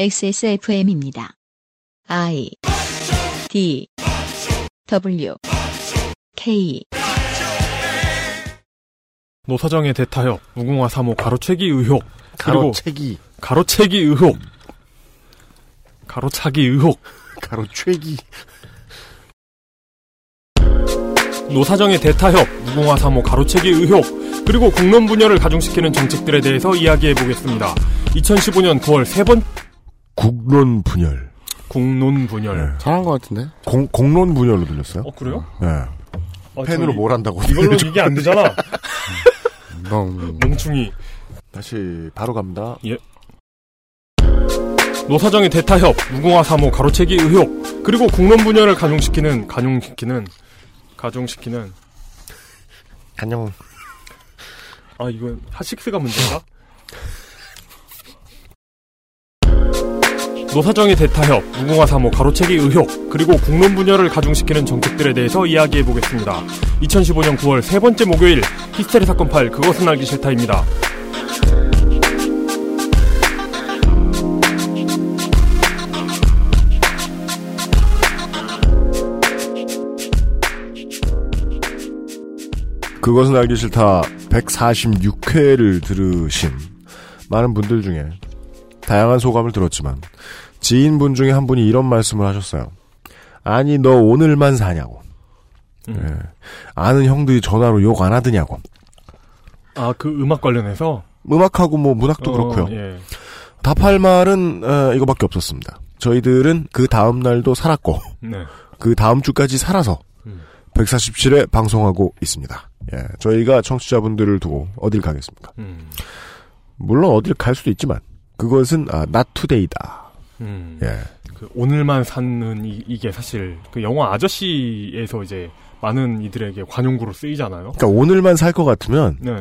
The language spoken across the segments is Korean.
XSFM입니다. I D W K 노사정의 대타협, 무궁화 3호 가로채기 의혹, 그리고 가로채기. 가로채기 의혹, 가로차기 의혹, 가로채기. 노사정의 대타협, 무궁화 3호 가로채기 의혹, 그리고 공론 분열을 가중시키는 정책들에 대해서 이야기해 보겠습니다. 2015년 9월 세 번 국론 분열. 국론 분열. 잘한 것 같은데? 공, 공론 분열로 들렸어요? 어 그래요? 네. 아, 펜으로 뭘 한다고. 이걸로 이게 안 되잖아. 넌 멍충이. 다시 바로 갑니다. 노사정의 대타협, 무궁화 3호 가로채기 의혹, 그리고 국론 분열을 가중시키는 가중시키는 가중시키는 안녕. 아 이건 핫식스가 문제인가? 노사정의 대타협, 무궁화 3호 가로채기 의혹, 그리고 국론 분열을 가중시키는 정책들에 대해서 이야기해 보겠습니다. 2015년 9월 세 번째 목요일 히스테리 사건 파일 그것은 알기 싫다입니다. 그것은 알기 싫다 146회를 들으신 많은 분들 중에 다양한 소감을 들었지만 지인분 중에 한 분이 이런 말씀을 하셨어요. 아니 너 오늘만 사냐고. 음. 예. 아는 형들이 전화로 욕 안 하더냐고. 아 그 음악 관련해서 음악하고 뭐 문학도 어, 그렇고요. 예. 답할 말은 어, 이거밖에 없었습니다. 저희들은 그 다음 날도 살았고 네. 그 다음 주까지 살아서 음. 147회 방송하고 있습니다. 예, 저희가 청취자분들을 두고 어딜 가겠습니까? 음. 물론 어딜 갈 수도 있지만 그것은 아, not today다. 음. 예, 그 오늘만 사는 이, 게 사실 그 영화 아저씨에서 이제 많은 이들에게 관용구로 쓰이잖아요. 그러니까 오늘만 살 것 같으면 네.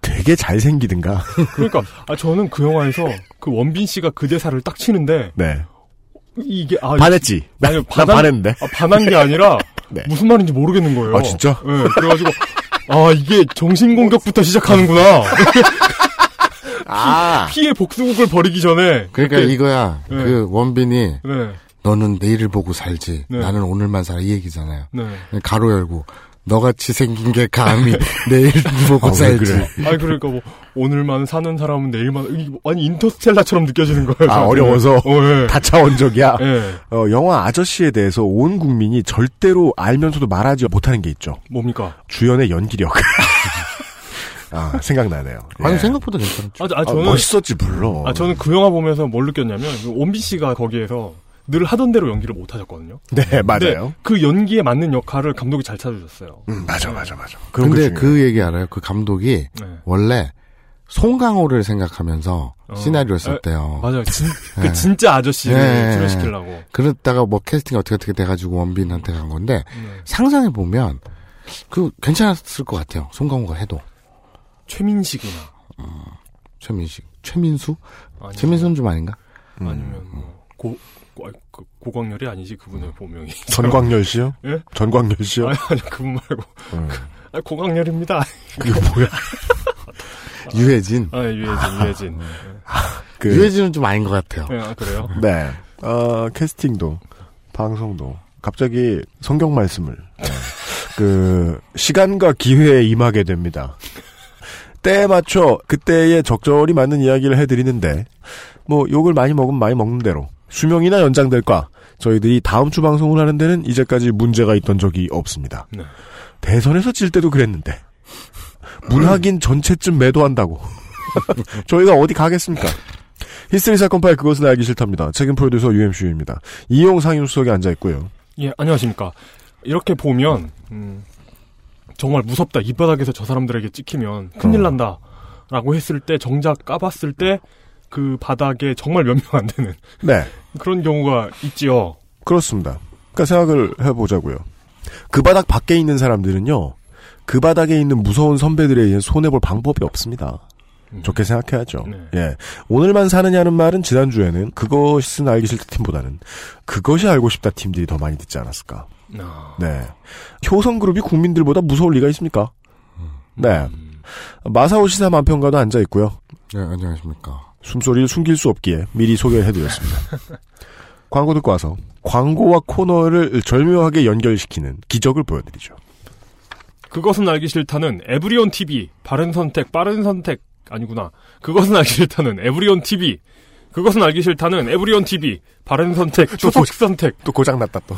되게 잘 생기든가. 그러니까 아 저는 그 영화에서 그 원빈 씨가 그 대사를 딱 치는데 네, 이게 아 반했지. 나, 아니요, 난 반한- 반했는데. 아, 반한 게 아니라 네. 무슨 말인지 모르겠는 거예요. 아, 진짜? 네, 그래가지고 아 이게 정신 공격부터 시작하는구나. 아, 피해 복수국을 벌이기 전에 그러니까 그렇게- 이거야. 네. 그 원빈이 네, 너는 내일을 보고 살지. 네. 나는 오늘만 살아 이 얘기잖아요. 네. 가로 열고 너같이 생긴 게 감히 내일 보고 아, 왜 살지. 그래? 아 그러니까 뭐 오늘만 사는 사람은 내일만 이- 아니 인터스텔라처럼 느껴지는 거예요. 아, 저한테는. 어려워서 어, 예. 다차원적이야. 예. 어, 영화 아저씨에 대해서 온 국민이 절대로 알면서도 말하지 못하는 게 있죠. 뭡니까? 주연의 연기력. 아, 생각나네요. 아니 예. 생각보다 괜찮죠. 아, 아 아, 저는 멋있었지, 물론. 아 저는 그 영화 보면서 뭘 느꼈냐면 그 원빈 씨가 거기에서 늘 하던 대로 연기를 못 하셨거든요. 네, 맞아요. 그 연기에 맞는 역할을 감독이 잘 찾아주셨어요. 음, 맞아, 맞아, 맞아. 그런 근데. 그 얘기 알아요? 그 감독이 네. 원래 송강호를 생각하면서 어. 시나리오를 썼대요. 맞아요. 진, 그 네. 진짜 아저씨를 네. 출연시키려고. 그러다가 뭐 캐스팅이 어떻게 어떻게 돼가지고 원빈한테 간 건데 네. 상상해 보면 그 괜찮았을 것 같아요. 송강호가 해도 최민식이나 최민식, 최민수, 아니면, 최민수는 좀 아닌가? 아니면 뭐 고, 고, 아니, 그 고광렬이 아니지 그분의 본명이. 전광열 씨요? 예? 전광열 씨요? 아니, 아니 그분 말고 음. 아, 고광렬입니다. 그게 뭐야? 유해진. 아 유해진 유해진. 그, 유해진은 좀 아닌 것 같아요. 네, 아, 그래요? 네. 어, 캐스팅도, 방송도, 갑자기 성경 말씀을, 네. 그, 시간과 기회에 임하게 됩니다. 때에 맞춰, 그때에 적절히 맞는 이야기를 해드리는데, 뭐, 욕을 많이 먹으면 많이 먹는 대로, 수명이나 연장될까, 저희들이 다음 주 방송을 하는 데는 이제까지 문제가 있던 적이 없습니다. 네. 대선에서 질 때도 그랬는데, 문학인 전체쯤 매도한다고. 저희가 어디 가겠습니까? 히스테리 사건 파일 그것은 알기 싫답니다. 책임 프로듀서 UMCU입니다. 이용 상임수석에 앉아 있고요. 예, 안녕하십니까. 이렇게 보면, 음, 정말 무섭다. 이 바닥에서 저 사람들에게 찍히면 큰일 어. 난다. 라고 했을 때, 정작 까봤을 때, 그 바닥에 정말 몇 명 안 되는 네, 그런 경우가 있지요. 그렇습니다. 그러니까 생각을 해보자고요. 그 바닥 밖에 있는 사람들은요, 그 바닥에 있는 무서운 선배들에 의해 손해볼 방법이 없습니다. 음. 좋게 생각해야죠. 네. 예. 오늘만 사느냐는 말은 지난주에는 그것은 알기 싫다 팀보다는 그것이 알고 싶다 팀들이 더 많이 듣지 않았을까. 아, 네. 효성그룹이 국민들보다 무서울 리가 있습니까? 네. 음, 마사오 시사 만평가도 앉아 있고요. 네, 안녕하십니까. 숨소리를 숨길 수 없기에 미리 소개를 해드렸습니다. 광고 듣고 와서 광고와 코너를 절묘하게 연결시키는 기적을 보여드리죠. 그것은 알기 싫다는 에브리온 TV 바른 선택 빠른 선택 아니구나. 그것은 알기 싫다는 에브리온 TV 그것은 알기 싫다는 에브리온 TV 바른 선택 추석 선택 또 고장 났다 또.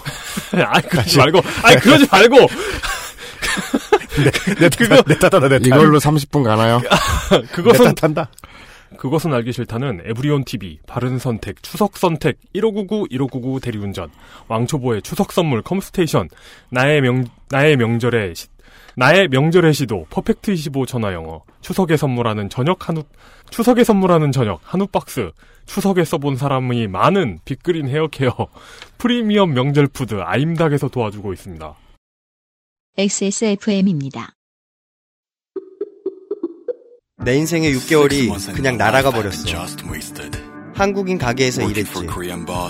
아이 그러지 말고 아이 그러지 말고 내, 그거, 내 탓하다, 내 탓. 이걸로 30분 가나요? 그것은 내 탓한다. 그것은 알기 싫다는 에브리온 TV 바른 선택 추석 선택 1599 1599 대리운전 왕초보의 추석 선물 컴스테이션 나의 명 나의 명절의 시, 나의 명절의 시도 퍼펙트 25 전화 영어 추석에 선물하는 저녁 한우 추석에 선물하는 저녁 한우 박스 추석에 써본 사람이 많은 빅그린 헤어케어 프리미엄 명절 food 아임닭에서 도와주고 있습니다. XSFM입니다. 내 인생의 6개월이 그냥 날아가 버렸어. 한국인 가게에서 일했지.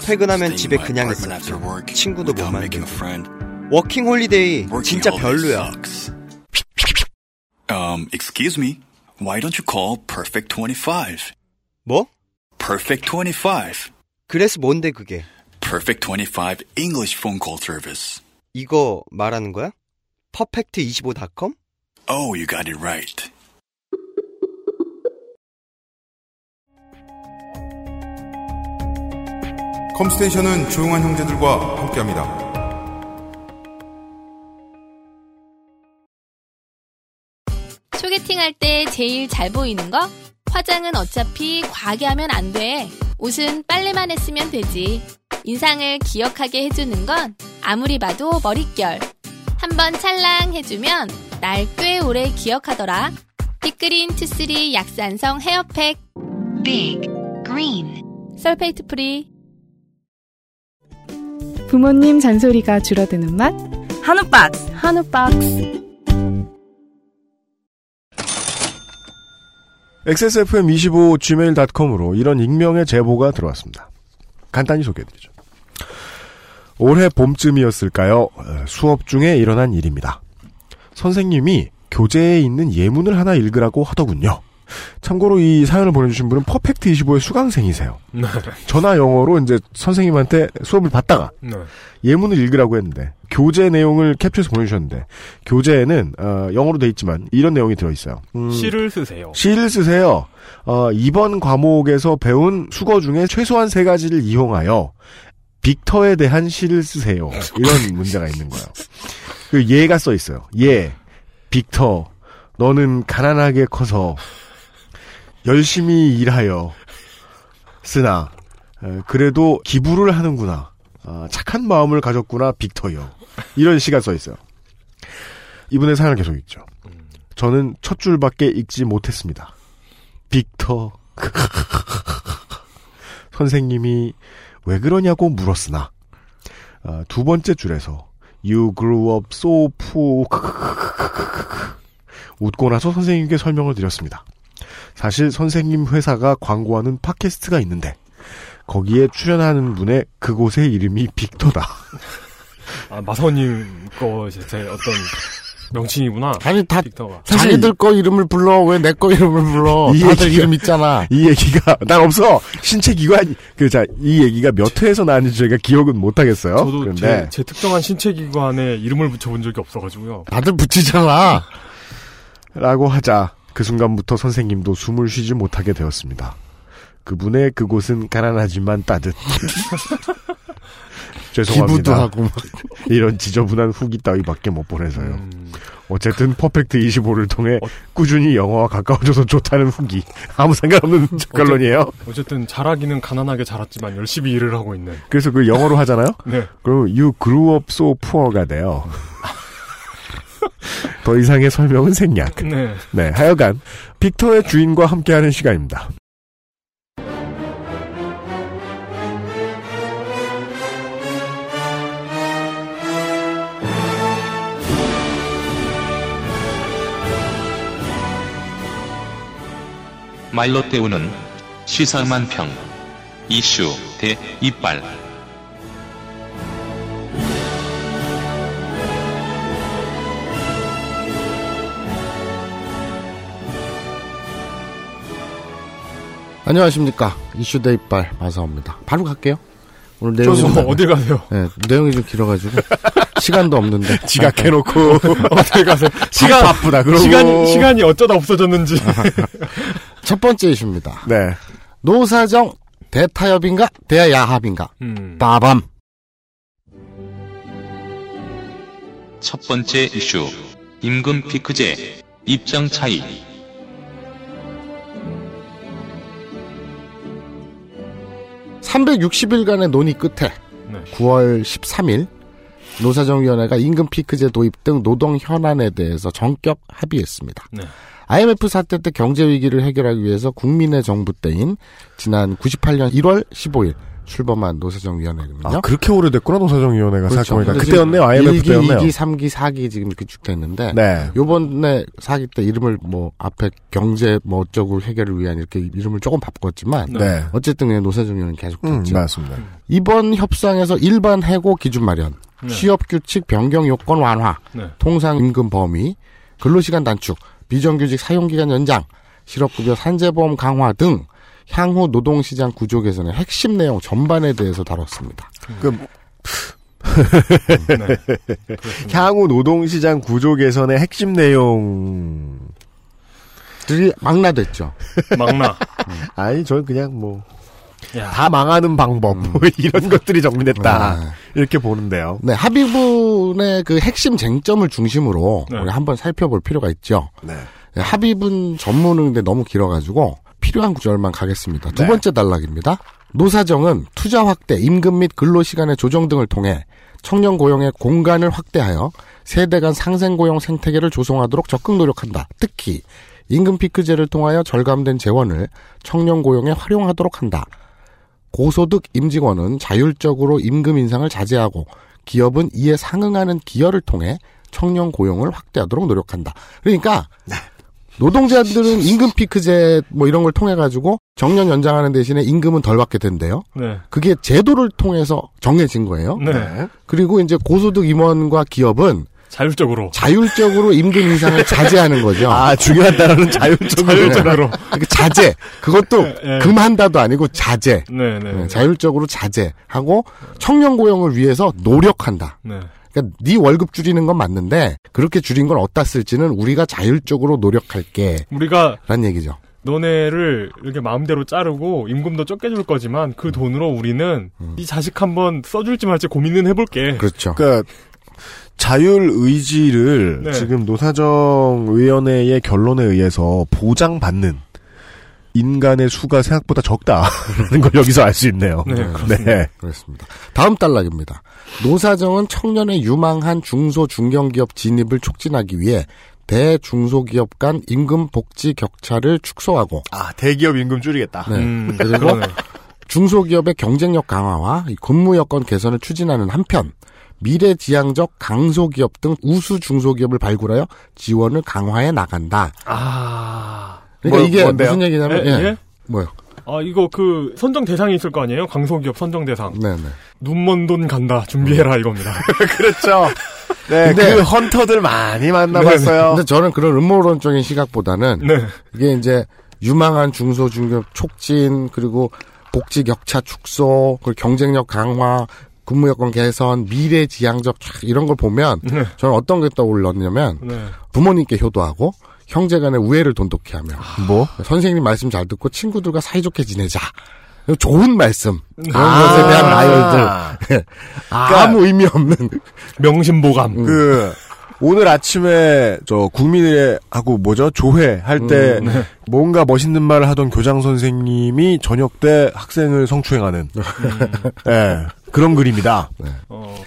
퇴근하면 집에 그냥 있었지. 친구도 못 만들고. 워킹 홀리데이 진짜 별로야. Um, excuse me. Why don't you call Perfect 25? 뭐? Perfect 25. 그래서 뭔데 그게? Perfect 25 English phone call service. 이거 말하는 거야? 퍼펙트25.com? Oh, you got it right. 컴스테이션은 조용한 형제들과 함께합니다. 소개팅할 때 제일 잘 보이는 거? 화장은 어차피 과하게 하면 안 돼. 옷은 빨래만 했으면 되지. 인상을 기억하게 해주는 건 아무리 봐도 머릿결. 한번 찰랑 해주면 날 꽤 오래 기억하더라. 빅그린 two three 약산성 hair pack. Big Green sulfate free. 부모님 잔소리가 줄어드는 맛 한우 박스. 한우 박스. XSFM25 gmail.com으로 이런 익명의 제보가 들어왔습니다. 간단히 소개해드리죠. 올해 봄쯤이었을까요? 어, 수업 중에 일어난 일입니다. 선생님이 교재에 있는 예문을 하나 읽으라고 하더군요. 참고로 이 사연을 보내주신 분은 퍼펙트 25의 수강생이세요. 네. 전화 영어로 이제 선생님한테 수업을 받다가 네. 예문을 읽으라고 했는데 교재 내용을 캡처해서 보내주셨는데 교재에는 어, 영어로 돼 있지만 이런 내용이 들어 있어요. 음, 시를 쓰세요. 시를 쓰세요. 어, 이번 과목에서 배운 수거 중에 최소한 세 가지를 이용하여 빅터에 대한 시를 쓰세요. 이런 문제가 있는 거예요. 그 예가 써 있어요. 예, 빅터, 너는 가난하게 커서 열심히 일하여 쓰나 에, 그래도 기부를 하는구나. 아, 착한 마음을 가졌구나, 빅터요. 이런 시가 써 있어요. 이분의 사연을 계속 읽죠. 저는 첫 줄밖에 읽지 못했습니다. 빅터. 선생님이 왜 그러냐고 물었으나 아, 두 번째 줄에서 You grew up so poor. 웃고 나서 선생님께 설명을 드렸습니다. 사실 선생님 회사가 광고하는 팟캐스트가 있는데 거기에 출연하는 분의 그곳의 이름이 빅터다. 아, 마사오님 거 제 어떤 명칭이구나. 아니 다 빅터가. 자기들 거 이름을 불러 왜 내 거 이름을 불러? 이 다들 얘기가- 이름 있잖아. 이 얘기가 난 없어 신체 기관 그자이 얘기가 몇 회에서 나왔는지 저희가 기억은 못 하겠어요. 저도 그런데 제, 제 특정한 신체 기관에 이름을 붙여본 적이 없어가지고요. 다들 붙이잖아. 라고 하자 그 순간부터 선생님도 숨을 쉬지 못하게 되었습니다. 그분의 그곳은 가난하지만 따뜻. 죄송합니다. 기부도 하고 막. 이런 지저분한 후기 따위밖에 못 보내서요. 음, 어쨌든 퍼펙트 25를 통해 어- 꾸준히 영어와 가까워져서 좋다는 후기. 아무 상관없는 결론이에요. 어쨌든 자라기는 가난하게 자랐지만 열심히 일을 하고 있는. 그래서 그 영어로 하잖아요. 네. 그럼 you grew up so poor가 돼요. 더 이상의 설명은 생략. 네. 네, 하여간 빅터의 주인과 함께하는 시간입니다. 말로 때우는 시사만 평 이슈 대 이빨 안녕하십니까. 이슈대 이빨 마사옵니다. 바로 갈게요. 오늘 내용이 좀 어딜 가세요? 네, 내용이 좀 길어가지고 시간도 없는데 지각해놓고 어딜 가세요? 시간 바쁘다. 그러고 시간 시간이 어쩌다 없어졌는지. 첫 번째 이슈입니다. 네. 노사정 대타협인가 대야합인가 음. 빠밤 첫 번째 이슈 임금 피크제 입장 차이 360일간의 논의 끝에 네. 9월 13일 노사정위원회가 임금 피크제 도입 등 노동 현안에 대해서 전격 합의했습니다. 네. IMF 사태 때 경제 위기를 해결하기 위해서 국민의 정부 때인 지난 98년 1월 15일 출범한 노사정위원회거든요. 아, 그렇게 오래됐구나, 노사정위원회가 그렇죠. 근데 그때였네요, IMF 1기, 때였네요. 2기, 3기, 4기 지금 이렇게 쭉 됐는데 네. 요번에 4기 때 이름을 뭐 앞에 경제 뭐 어쩌고 해결을 위한 이렇게 이름을 조금 바꿨지만 네. 어쨌든 그냥 노사정위원회는 계속 음, 됐죠. 맞습니다. 이번 협상에서 일반 해고 기준 마련, 네. 취업 규칙 변경 요건 완화, 네. 통상 임금 범위, 근로시간 단축, 비정규직 사용기간 연장, 실업급여 산재보험 강화 등 향후 노동시장 구조 개선의 핵심 내용 전반에 대해서 다뤘습니다. 그, 네. 향후 노동시장 구조 개선의 핵심 내용. 들이 망라됐죠. 막나. 아니, 저는 그냥 뭐, 야. 다 망하는 방법, 뭐 이런 것들이 정리됐다. 네. 이렇게 보는데요. 네, 합의문의 그 핵심 쟁점을 중심으로 네. 우리 한번 살펴볼 필요가 있죠. 네. 네, 합의문 전문은 근데 너무 길어가지고 필요한 구절만 가겠습니다. 두 네. 번째 단락입니다. 노사정은 투자 확대, 임금 및 근로 시간의 조정 등을 통해 청년 고용의 공간을 확대하여 세대 간 상생 고용 생태계를 조성하도록 적극 노력한다. 특히 임금 피크제를 통하여 절감된 재원을 청년 고용에 활용하도록 한다. 고소득 임직원은 자율적으로 임금 인상을 자제하고 기업은 이에 상응하는 기여를 통해 청년 고용을 확대하도록 노력한다. 그러니까 노동자들은 임금 피크제 뭐 이런 걸 통해 가지고 정년 연장하는 대신에 임금은 덜 받게 된대요. 네. 그게 제도를 통해서 정해진 거예요. 네. 그리고 이제 고소득 임원과 기업은 자율적으로. 자율적으로 임금 인상을 자제하는 거죠. 아, 중요한 단어는 자율적으로. 자율적으로. 그 자제. 그것도 예. 금한다도 아니고 자제. 네, 네. 네, 자율적으로 자제하고 청년 고용을 위해서 노력한다. 네. 그러니까 네 월급 줄이는 건 맞는데 그렇게 줄인 걸 어디다 쓸지는 우리가 자율적으로 노력할게. 우리가 라는 얘기죠. 너네를 이렇게 마음대로 자르고 임금도 적게 줄 거지만 그 돈으로 우리는 이 자식 한번 써줄지 말지 고민은 해볼게. 그렇죠. 그러니까 자율 의지를 네. 지금 노사정 위원회의 결론에 의해서 보장받는 인간의 수가 생각보다 적다라는 걸 여기서 알 수 있네요. 네, 네. 그렇습니다. 다음 단락입니다. 노사정은 청년의 유망한 중소 중견기업 진입을 촉진하기 위해 대 중소기업 간 임금 복지 격차를 축소하고 아 대기업 임금 줄이겠다. 네. 음, 그리고. 중소기업의 경쟁력 강화와 이 근무 여건 개선을 추진하는 한편 미래지향적 강소기업 등 우수 중소기업을 발굴하여 지원을 강화해 나간다. 아. 그러니까 뭐, 이게 뭔데요? 무슨 얘기냐면 예? 예. 예? 뭐요? 아, 이거 그 선정 대상이 있을 거 아니에요? 강소기업 선정 대상. 네네. 눈먼 돈 간다. 준비해라 이겁니다. 그렇죠. 네, 근데- 그 헌터들 많이 만나봤어요. 근데 저는 그런 음모론적인 시각보다는 네. 이게 이제 유망한 중소중기업 촉진 그리고 복지 격차 축소 그리고 경쟁력 강화 근무 여건 개선 미래 지향적 촥 이런 걸 보면 네. 저는 어떤 게 떠올랐냐면 네. 부모님께 효도하고 형제 간의 우애를 돈독히 하며 뭐? 선생님 말씀 잘 듣고 친구들과 사이좋게 지내자. 좋은 말씀. 그런 아. 것에 대한 나열들. 아무 의미 없는. 명심보감. 그 오늘 아침에 저 국민의하고 뭐죠 조회 할때 음, 네. 뭔가 멋있는 말을 하던 교장 선생님이 저녁 때 학생을 성추행하는 예, 그런 그림이다. 어,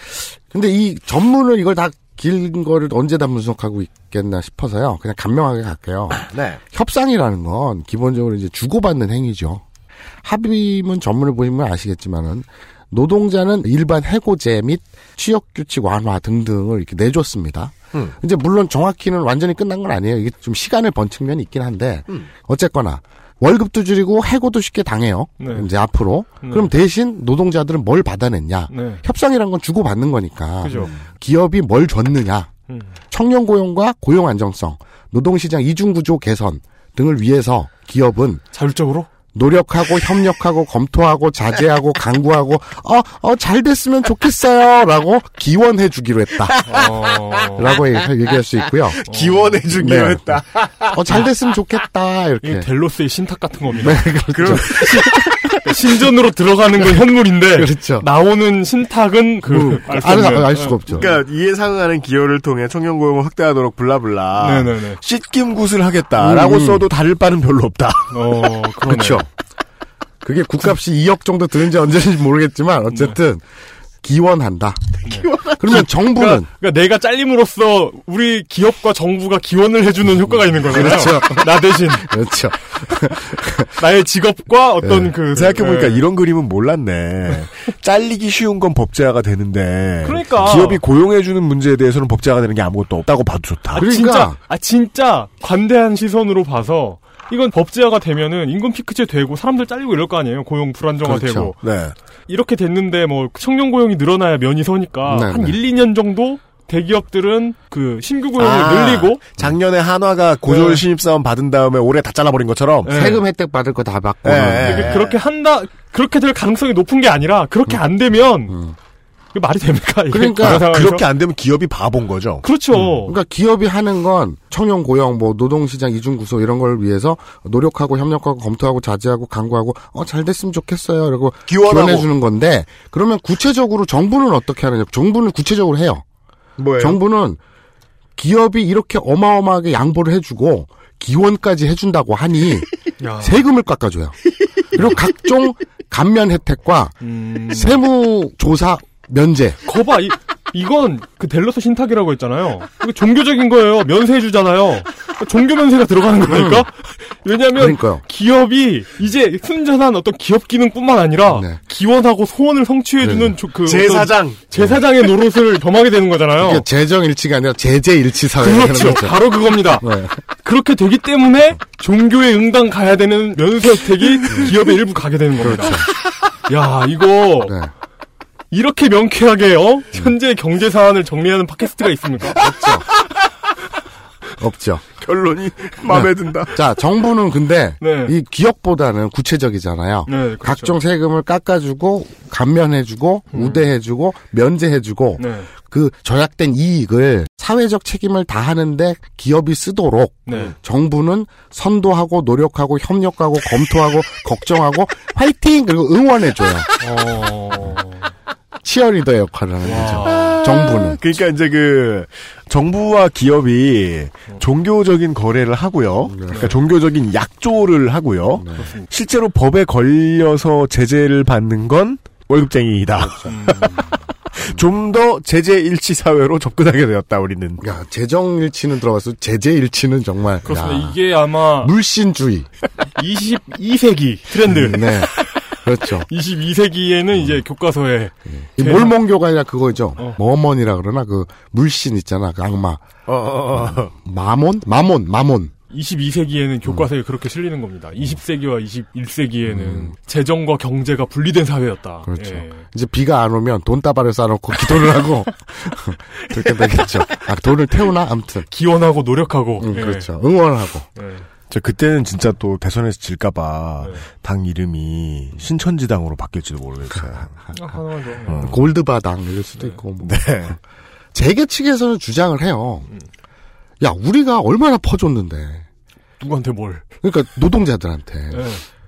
근데 이 전문을 이걸 다 긴 거를 언제 다 분석하고 있겠나 싶어서요. 그냥 간명하게 갈게요. 네. 협상이라는 건 기본적으로 이제 주고받는 행위죠. 합의문 전문을 보시면 아시겠지만은 노동자는 일반 해고제 및 취업규칙 완화 등등을 이렇게 내줬습니다. 음. 이제 물론 정확히는 완전히 끝난 건 아니에요. 이게 좀 시간을 번 측 면이 있긴 한데 음. 어쨌거나 월급도 줄이고 해고도 쉽게 당해요. 네. 이제 앞으로 네. 그럼 대신 노동자들은 뭘 받아냈냐? 네. 협상이란 건 주고 받는 거니까 그죠. 기업이 뭘 줬느냐? 음. 청년 고용과 고용 안정성, 노동시장 이중 구조 개선 등을 위해서 기업은 자율적으로? 노력하고 협력하고 검토하고 자제하고 강구하고 어어잘 됐으면 좋겠어요라고 기원해 주기로 했다. 어... 라고 얘기할 수 있고요. 기원해 주기로 네. 했다. 어잘 됐으면 좋겠다 이렇게. 델로스의 신탁 같은 겁니다. 네, 그렇죠. 신전으로 들어가는 건 현물인데 그렇죠. 나오는 신탁은 그 알, 알, 알 수가 없죠. 그러니까 이에 상응하는 기여를 통해 청년 고용을 확대하도록 블라블라 네네네. 씻김굿을 하겠다라고 음. 써도 다를 바는 별로 없다. 어, 그렇죠. 그게 국값이 2억 정도 드는지 언제인지 모르겠지만 어쨌든 네. 기원한다. 네. 그러면 정부는 그러니까, 그러니까, 내가 잘림으로써 우리 기업과 정부가 기원을 해주는 효과가 있는 거잖아요. 그렇죠. 나 대신 그렇죠. 나의 직업과 어떤 네. 그 생각해 보니까 네. 이런 그림은 몰랐네. 잘리기 쉬운 건 법제화가 되는데 그러니까 기업이 고용해주는 문제에 대해서는 법제화가 되는 게 아무것도 없다고 봐도 좋다. 아, 그러니까 진짜 아 진짜 관대한 시선으로 봐서 이건 법제화가 되면은 임금 피크제 되고 사람들 잘리고 이럴 거 아니에요. 고용 불안정화되고. 그렇죠. 네. 이렇게 됐는데 뭐 청년 고용이 늘어나야 면이 서니까 네, 한 네. 1, 2년 정도 대기업들은 그 신규 고용을 아, 늘리고 작년에 한화가 고졸 네. 신입사원 받은 다음에 올해 다 잘라버린 것처럼 네. 세금 혜택 받을 거 다 받고 네. 그렇게 한다 그렇게 될 가능성이 높은 게 아니라 그렇게 안 되면 음. 그 말이 됩니까? 그러니까 그렇게 안 되면 기업이 바본 거죠. 그렇죠. 음. 그러니까 기업이 하는 건 청년 고용, 뭐 노동시장 이중 구조 이런 걸 위해서 노력하고 협력하고 검토하고 자제하고 강구하고 어 잘 됐으면 좋겠어요. 그리고 기원해 주는 건데 그러면 구체적으로 정부는 어떻게 하느냐? 정부는 구체적으로 해요. 뭐예요? 정부는 기업이 이렇게 어마어마하게 양보를 해주고 기원까지 해준다고 하니 세금을 깎아줘요. 그리고 각종 감면 혜택과 음... 세무조사 면제. 거봐, 이, 이건 그 델러스 신탁이라고 했잖아요. 이거 종교적인 거예요. 면세해주잖아요. 종교 면세가 들어가는 거니까. 음. 왜냐하면 그러니까요. 기업이 이제 순전한 어떤 기업 기능뿐만 아니라 네. 기원하고 소원을 성취해주는 네. 그 제사장 제사장의 노릇을 겸하게 되는 거잖아요. 재정 일치가 아니라 제재 일치 사회. 그렇죠. 바로 그겁니다. 네. 그렇게 되기 때문에 종교에 응당 가야 되는 면세 혜택이 기업의 일부 가게 되는 겁니다. 그렇죠. 야 이거. 네. 이렇게 명쾌하게 어? 현재 경제 사안을 정리하는 팟캐스트가 있습니까? 없죠. 없죠. 결론이 마음에 든다. 자, 정부는 근데 네. 이 기업보다는 구체적이잖아요. 네, 그렇죠. 각종 세금을 깎아주고 감면해주고 음. 우대해주고 면제해주고 네. 그 절약된 이익을 사회적 책임을 다하는데 기업이 쓰도록 네. 정부는 선도하고 노력하고 협력하고 검토하고 걱정하고 화이팅 그리고 응원해줘요. 어... 치어리더 역할을 하는 거죠. 정부는. 그러니까 이제 그 정부와 기업이 종교적인 거래를 하고요. 네. 그러니까 종교적인 약조를 하고요. 네. 실제로 법에 걸려서 제재를 받는 건 월급쟁이이다. 그렇죠. 음. 좀더 제재 일치 사회로 접근하게 되었다 우리는. 야 재정 일치는 들어가서 제재 일치는 정말. 그렇습니다. 야. 이게 아마 물신주의 22세기 트렌드. 음, 네. 그렇죠. 22세기에는 음. 이제 교과서에 음. 몰몬교가 아니라 그거죠. 어. 머먼이라 그러나 그 물신 있잖아. 그 악마. 어, 어, 어. 마몬? 마몬, 마몬. 22세기에는 교과서에 음. 그렇게 실리는 겁니다. 20세기와 21세기에는 음. 재정과 경제가 분리된 사회였다. 그렇죠. 예. 이제 비가 안 오면 돈 따발을 쌓아놓고 기도를 하고 그렇게 되겠죠. 아, 돈을 태우나 아무튼 기원하고 노력하고 음, 예. 그렇죠. 응원하고. 예. 저 그때는 진짜 또 대선에서 질까봐 네. 당 이름이 신천지당으로 바뀔지도 모르겠어요. 아, 어. 골드바당 이럴 수도 있고. 뭐. 네. 재계 측에서는 주장을 해요. 음. 야 우리가 얼마나 퍼줬는데. 누구한테 뭘? 그러니까 노동자들한테 네.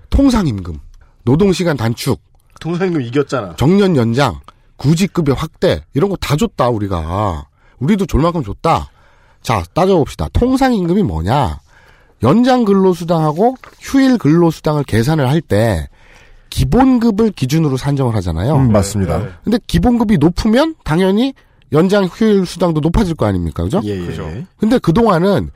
통상임금, 노동시간 단축, 통상임금 이겼잖아. 정년 연장, 구직급여 확대 이런 거 다 줬다 우리가. 우리도 줄 만큼 줬다. 자 따져봅시다. 통상임금이 뭐냐? 연장 근로수당하고 휴일 근로수당을 계산을 할 때 기본급을 기준으로 산정을 하잖아요. 음, 맞습니다. 네. 근데 기본급이 높으면 당연히 연장 휴일 수당도 높아질 거 아닙니까? 그죠? 예, 예. 그죠. 근데 그동안은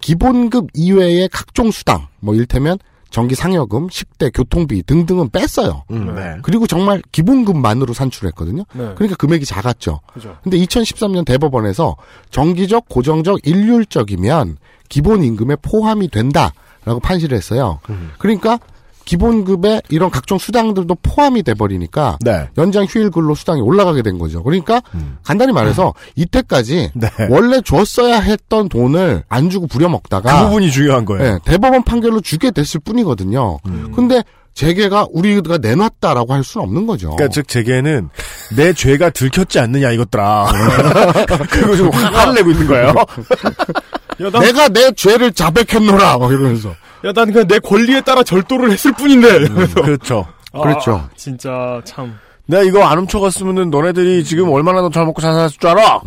기본급 이외의 각종 수당, 뭐 일테면 전기 상여금, 식대, 교통비 등등은 뺐어요. 음, 네. 그리고 정말 기본급만으로 산출했거든요. 네. 그러니까 금액이 작았죠. 그죠. 근데 2013년 대법원에서 정기적, 고정적, 일률적이면 기본 임금에 포함이 된다라고 판시를 했어요. 음. 그러니까 기본급에 이런 각종 수당들도 포함이 돼 버리니까 네. 연장 휴일 근로 수당이 올라가게 된 거죠. 그러니까 간단히 말해서 이때까지 네. 원래 줬어야 했던 돈을 안 주고 부려먹다가 그 부분이 중요한 거예요. 네, 대법원 판결로 주게 됐을 뿐이거든요. 근데 재계가 우리가 내놨다라고 할 수는 없는 거죠. 그러니까 즉 제게는 내 죄가 들켰지 않느냐 이것들아. 그리고 지금 화를 내고 있는 거예요. 야, 난, 내가 내 죄를 자백했노라 막 이러면서 야, 난 그냥 내 권리에 따라 절도를 했을 뿐인데. 이러면서. 그렇죠. 아, 그렇죠. 진짜 참. 내가 이거 안 훔쳐갔으면은 너네들이 지금 얼마나 더 잘 먹고 잘 살았을 줄 알아?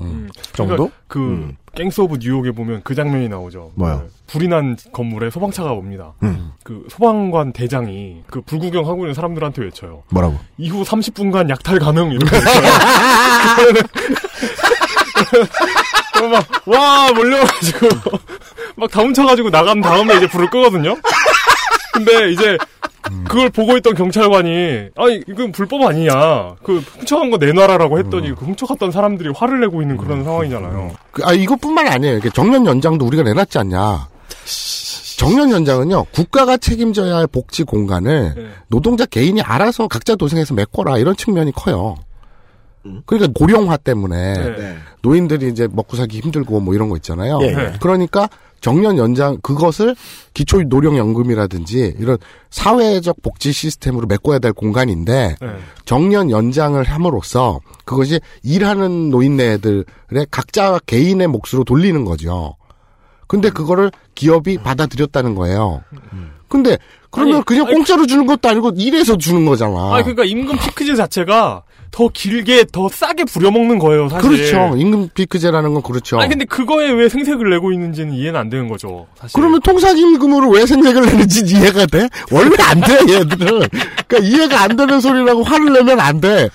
정도? 그러니까 그 음. 갱스 오브 뉴욕에 보면 그 장면이 나오죠. 뭐요? 그 불이 난 건물에 소방차가 옵니다. 음. 그 소방관 대장이 그 불구경 하고 있는 사람들한테 외쳐요. 뭐라고? 이후 30분간 약탈 가능 이렇게 외쳐요. 막, 와, 몰려가지고, 막 다 훔쳐가지고 나간 다음에 이제 불을 끄거든요? 근데 이제, 그걸 보고 있던 경찰관이, 아니, 이건 불법 아니냐. 그, 훔쳐간 거 내놔라라고 했더니, 그 훔쳐갔던 사람들이 화를 내고 있는 그런 상황이잖아요. 그, 아 이것뿐만 아니에요. 정년 연장도 우리가 내놨지 않냐. 정년 연장은요 국가가 책임져야 할 복지 공간을 네. 노동자 개인이 알아서 각자 도생해서 메꿔라 이런 측면이 커요. 그러니까 고령화 때문에 네. 노인들이 이제 먹고 살기 힘들고 뭐 이런 거 있잖아요. 네. 그러니까 정년 연장 그것을 기초 노령 연금이라든지 이런 사회적 복지 시스템으로 메꿔야 될 공간인데 네. 정년 연장을 함으로써 그것이 일하는 노인네들의 각자 개인의 몫으로 돌리는 거죠. 근데 그거를 기업이 받아들였다는 거예요. 근데 그러면 아니, 그냥 아니, 공짜로 주는 것도 아니고 일해서 주는 거잖아. 아, 그러니까 임금 피크제 자체가 더 길게, 더 싸게 부려먹는 거예요, 사실. 그렇죠. 임금 피크제라는 건 그렇죠. 아니, 근데 그거에 왜 생색을 내고 있는지는 이해는 안 되는 거죠, 사실. 그러면 통상임금으로 왜 생색을 내는지 이해가 돼? 원래 안 돼, 얘들은. 그러니까 이해가 안 되는 소리라고 화를 내면 안 돼.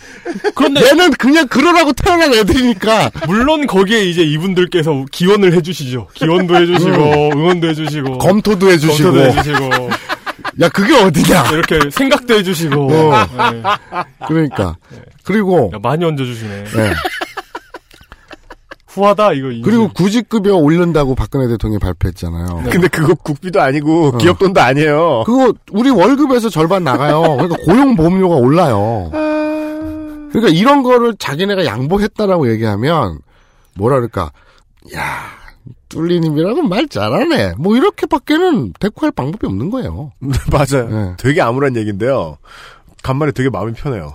그런데 얘는 그냥 그러라고 태어난 애들이니까. 물론 거기에 이제 이분들께서 기원을 해주시죠. 기원도 해주시고 응원도 해주시고 검토도 해주시고. 검토도 해주시고 야, 그게 어디냐. 이렇게 생각도 해주시고 어. 네. 그러니까. 그리고, 야, 많이 얹어주시네. 예. 후하다 이거. 인증. 그리고 구직급여 올린다고 박근혜 대통령이 발표했잖아요. 근데 그거 국비도 아니고 어. 기업 돈도 아니에요. 그거 우리 월급에서 절반 나가요. 그러니까 고용 보험료가 올라요. 그러니까 이런 거를 자기네가 양보했다라고 얘기하면 뭐라 그럴까? 야, 뚫리님이라고 말 잘하네. 뭐 이렇게밖에는 대꾸할 방법이 없는 거예요. 맞아요. 네. 되게 암울한 얘기인데요. 간만에 되게 마음이 편해요.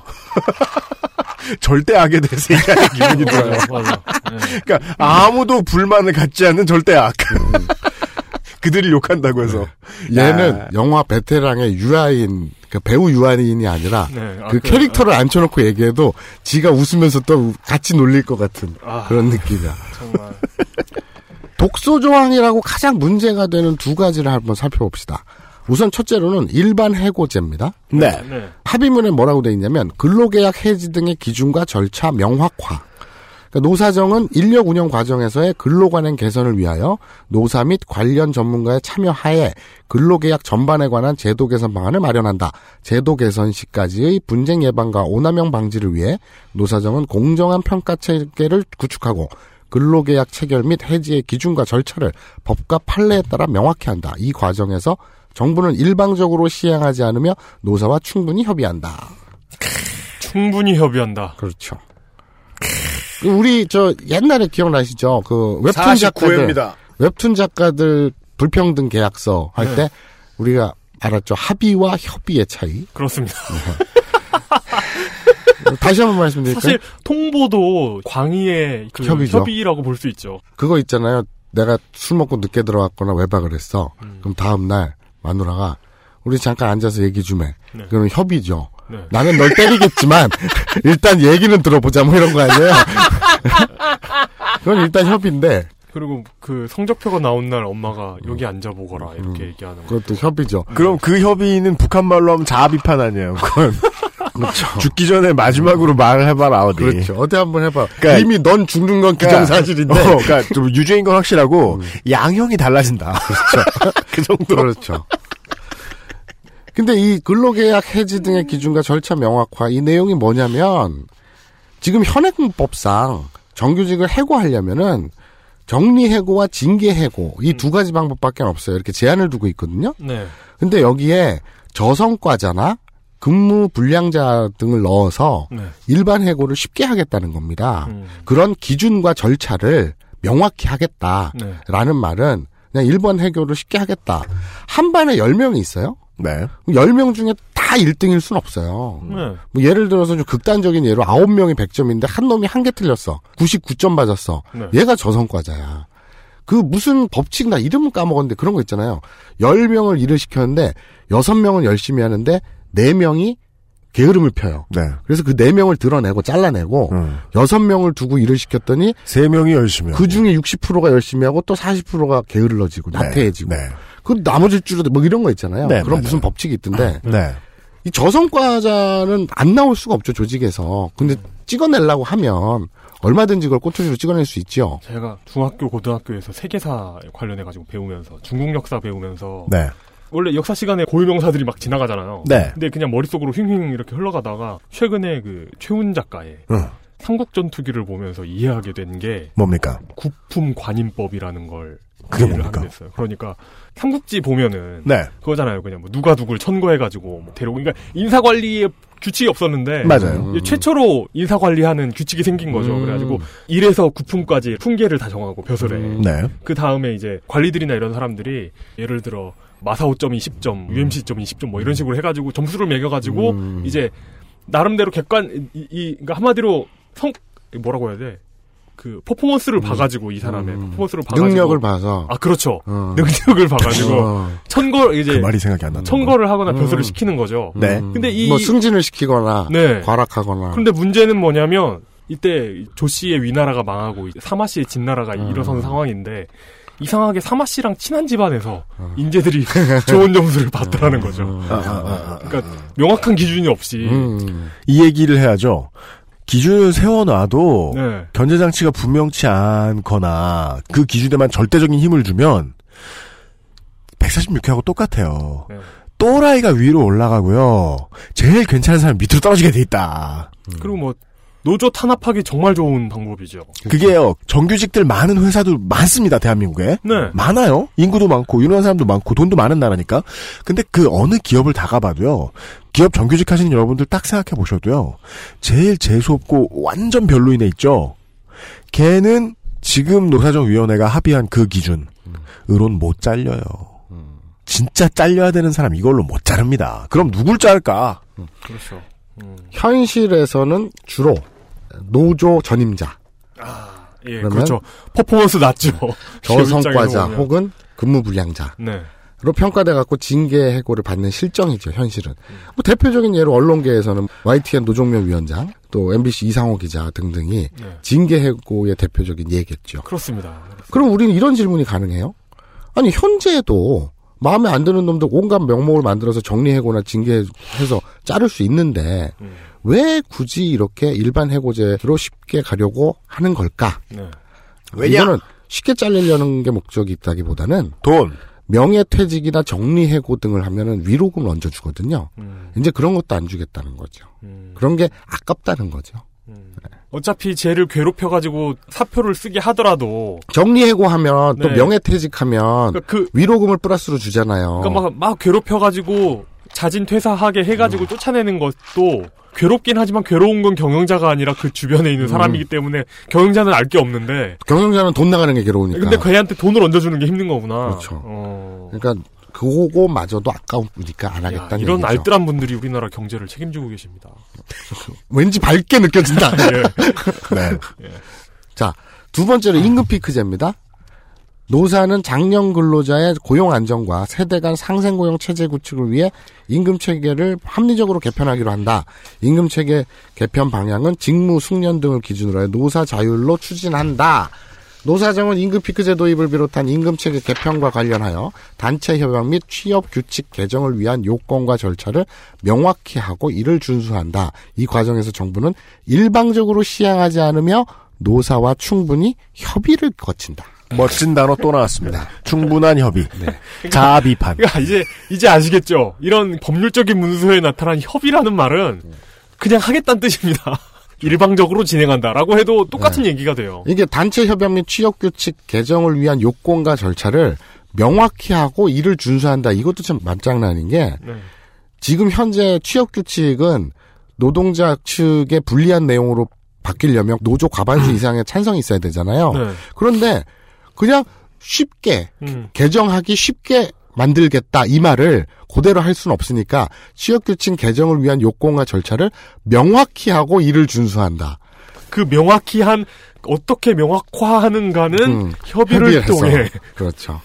절대 악에 대해서 얘기하는 기분이 들어요. 맞아, 맞아. 네. 그러니까 아무도 불만을 갖지 않는 절대 악. 그들이 욕한다고 해서. 얘는 야. 영화 베테랑의 유아인, 그 배우 유아인이 아니라 네, 아, 그 그- 캐릭터를 앉혀놓고 얘기해도 지가 웃으면서 또 같이 놀릴 것 같은 아. 그런 느낌이야. 정말. 독소 조항이라고 가장 문제가 되는 두 가지를 한번 살펴봅시다. 우선 첫째로는 일반 해고제입니다. 네. 네. 합의문에 뭐라고 돼 있냐면 근로계약 해지 등의 기준과 절차 명확화. 그러니까 노사정은 인력 운영 과정에서의 근로관행 개선을 위하여 노사 및 관련 전문가의 참여하에 근로계약 전반에 관한 제도 개선 방안을 마련한다. 제도 개선 시까지의 분쟁 예방과 오남용 방지를 위해 노사정은 공정한 평가 체계를 구축하고 근로계약 체결 및 해지의 기준과 절차를 법과 판례에 따라 명확히 한다. 이 과정에서 정부는 일방적으로 시행하지 않으며 노사와 충분히 협의한다. 충분히 협의한다. 그렇죠. 우리 저 옛날에 기억나시죠? 그 웹툰 작가들 49회입니다. 웹툰 작가들 불평등 계약서 할 네. 때 우리가 알았죠. 합의와 협의의 차이. 그렇습니다. 다시 한번 말씀드릴까요? 사실 통보도 광의의 그 협의죠. 협의라고 볼 수 있죠. 그거 있잖아요. 내가 술 먹고 늦게 들어왔거나 외박을 했어. 음. 그럼 다음 날 마누라가 우리 잠깐 앉아서 얘기 좀 해. 네. 그러면 협의죠. 네. 나는 널 때리겠지만 일단 얘기는 들어보자 뭐 이런 거 아니에요? 그건 일단 협의인데 그리고 그 성적표가 나온 날 엄마가 여기 앉아보거라 이렇게 얘기하는 거. 그것도 협의죠. 그럼 그 협의는 북한 말로 하면 자아 비판 아니에요. 그건 그렇죠. 죽기 전에 마지막으로 말을 해봐라 어디. 그렇죠. 어디 한번 해봐. 그러니까- 이미 넌 죽는 건 기정사실인데. 어, 그러니까 좀 유죄인 건 확실하고 양형이 달라진다. 그렇죠. 그 정도. 그렇죠. 근데 이 근로계약 해지 등의 기준과 절차 명확화 이 내용이 뭐냐면 지금 현행법상 정규직을 해고하려면은 정리해고와 징계해고 이 두 가지 방법밖에 없어요. 이렇게 제한을 두고 있거든요. 네. 근데 여기에 저성과자나 근무 불량자 등을 넣어서 네. 일반 해고를 쉽게 하겠다는 겁니다. 음. 그런 기준과 절차를 명확히 하겠다라는 네. 말은 그냥 일반 해고를 쉽게 하겠다. 한 반에 10명이 있어요? 네. 10명 중에 다 1등일 순 없어요. 네. 뭐 예를 들어서 좀 극단적인 예로 9명이 100점인데 한 놈이 한 개 틀렸어. 99점 맞았어. 네. 얘가 저성과자야. 그 무슨 법칙 나 이름은 까먹었는데 그런 거 있잖아요. 10명을 일을 시켰는데 6명은 열심히 하는데 4명이 게으름을 펴요. 네. 그래서 그 4명을 드러내고 잘라내고 음. 6명을 두고 일을 시켰더니 세 명이 열심히 그 중에 60%가 열심히 하고 또 40%가 게을러지고 네. 나태해지고 네. 그 나머지 줄도 뭐 이런 거 있잖아요. 네, 그런 네, 무슨 네. 법칙이 있던데 네. 이 저성과자는 안 나올 수가 없죠 조직에서. 근데 찍어내려고 하면 얼마든지 그걸 꼬투리로 찍어낼 수 있죠. 제가 중학교, 고등학교에서 세계사 관련해 가지고 배우면서 중국 역사 배우면서 네. 원래 역사 시간에 고유명사들이 막 지나가잖아요. 네. 근데 그냥 머릿속으로 휙휙 이렇게 흘러가다가 최근에 그 최훈 작가의 응. 삼국전투기를 보면서 이해하게 된 게 뭡니까? 구품 관임법이라는 걸 그게 뭡니까? 됐어요. 그러니까 삼국지 보면은 네. 그거잖아요. 그냥 뭐 누가 누굴 천거해가지고 뭐 데려오고 그러니까 인사 관리에 규칙이 없었는데 맞아요. 최초로 인사 관리하는 규칙이 생긴 거죠. 음. 그래가지고 1에서 9품까지 품계를 다 정하고 벼슬에 음. 네. 그 다음에 이제 관리들이나 이런 사람들이 예를 들어 마사오점이 10점, UMC점이 10점 뭐 이런 식으로 해가지고 점수를 매겨가지고 음. 이제 나름대로 객관 이, 이 그러니까 한마디로 성 뭐라고 해야 돼? 그 퍼포먼스를 봐가지고 이 사람의 음. 퍼포먼스를 봐가지고 능력을 봐서. 아 그렇죠 어. 능력을 봐가지고 어. 천거 이제 그 말이 생각이 안 난다. 천거를 하거나 음. 벼슬을 시키는 거죠. 네. 음. 근데 이- 뭐 승진을 시키거나 네. 과락하거나. 그런데 문제는 뭐냐면 이때 조 씨의 위나라가 망하고 사마 씨의 진나라가 음. 일어선 상황인데 이상하게 사마 씨랑 친한 집안에서 음. 인재들이 좋은 점수를 받더라는 거죠. 아, 아, 아, 아. 그러니까 명확한 기준이 없이 음. 이 얘기를 해야죠. 기준을 세워놔도 네. 견제 장치가 분명치 않거나 그 기준에만 절대적인 힘을 주면 146회하고 똑같아요. 네. 또라이가 위로 올라가고요. 제일 괜찮은 사람 밑으로 떨어지게 돼 있다. 그리고 뭐 노조 탄압하기 정말 좋은 방법이죠. 그게요. 정규직들 많은 회사도 많습니다. 대한민국에. 네. 많아요. 인구도 많고 유능한 사람도 많고 돈도 많은 나라니까. 근데 그 어느 기업을 다 가봐도요. 기업 정규직 하시는 여러분들 딱 생각해 보셔도요. 제일 재수없고 완전 별로인 애 있죠. 걔는 지금 노사정위원회가 합의한 그 기준으론 못 잘려요. 진짜 잘려야 되는 사람 이걸로 못 자릅니다. 그럼 누굴 자를까? 그렇죠. 음. 현실에서는 주로 노조 전임자, 예, 그러면 그렇죠. 퍼포먼스 낮죠. 저성과자 입장에서 보면. 혹은 근무 불량자. 네. 로 평가돼 갖고 징계 해고를 받는 실정이죠 현실은. 뭐 대표적인 예로 언론계에서는 YTN 노종면 위원장, 또 MBC 이상호 기자 등등이 네. 징계 해고의 대표적인 예겠죠. 그렇습니다. 그럼 우리는 이런 질문이 가능해요? 아니 현재도 마음에 안 드는 놈들 온갖 명목을 만들어서 정리해고나 징계해서 자를 수 있는데 음. 왜 굳이 이렇게 일반 해고제로 쉽게 가려고 하는 걸까? 네. 왜냐? 이거는 쉽게 잘리려는 게 목적이 있다기보다는 돈. 명예퇴직이나 정리해고 등을 하면은 위로금을 얹어주거든요. 음. 이제 그런 것도 안 주겠다는 거죠. 음. 그런 게 아깝다는 거죠. 음. 어차피 쟤를 괴롭혀가지고 사표를 쓰게 하더라도 정리해고하면 또 네. 명예퇴직하면 그러니까 그 위로금을 플러스로 주잖아요. 그러니까 막, 막 괴롭혀가지고 자진 퇴사하게 해가지고 쫓아내는 것도 괴롭긴 하지만 괴로운 건 경영자가 아니라 그 주변에 있는 사람이기 때문에 경영자는 알 게 없는데 경영자는 돈 나가는 게 괴로우니까. 근데 걔한테 돈을 얹어주는 게 힘든 거구나. 그렇죠. 어. 그러니까 그거마저도 아까우니까 안 야, 하겠다는 이런 얘기죠. 알뜰한 분들이 우리나라 경제를 책임지고 계십니다. 왠지 밝게 느껴진다. 예. 네. 자, 두 번째로 임금 피크제입니다. 노사는 장년 근로자의 고용 안정과 세대 간 상생 고용 체제 구축을 위해 임금 체계를 합리적으로 개편하기로 한다. 임금 체계 개편 방향은 직무 숙련 등을 기준으로 해 노사 자율로 추진한다. 노사정은 임금 피크제 도입을 비롯한 임금 체계 개편과 관련하여 단체 협약 및 취업 규칙 개정을 위한 요건과 절차를 명확히 하고 이를 준수한다. 이 과정에서 정부는 일방적으로 시행하지 않으며 노사와 충분히 협의를 거친다. 멋진 단어 또 나왔습니다. 충분한 협의. 자비판. 그러니까 이제 이제 아시겠죠? 이런 법률적인 문서에 나타난 협의라는 말은 그냥 하겠다는 뜻입니다. 일방적으로 진행한다라고 해도 똑같은 얘기가 돼요. 이게 단체 협약 및 취업 규칙 개정을 위한 요건과 절차를 명확히 하고 이를 준수한다. 이것도 참 맞장난인 게 네. 지금 현재 취업 규칙은 노동자 측에 불리한 내용으로 바뀌려면 노조 과반수 이상의 찬성이 있어야 되잖아요. 네. 그런데 그냥 쉽게 음. 개정하기 쉽게 만들겠다 이 말을 그대로 할 수는 없으니까 취업규칙 개정을 위한 요건과 절차를 명확히 하고 이를 준수한다. 그 명확히 한 어떻게 명확화하는가는 음, 협의를. 통해 그렇죠.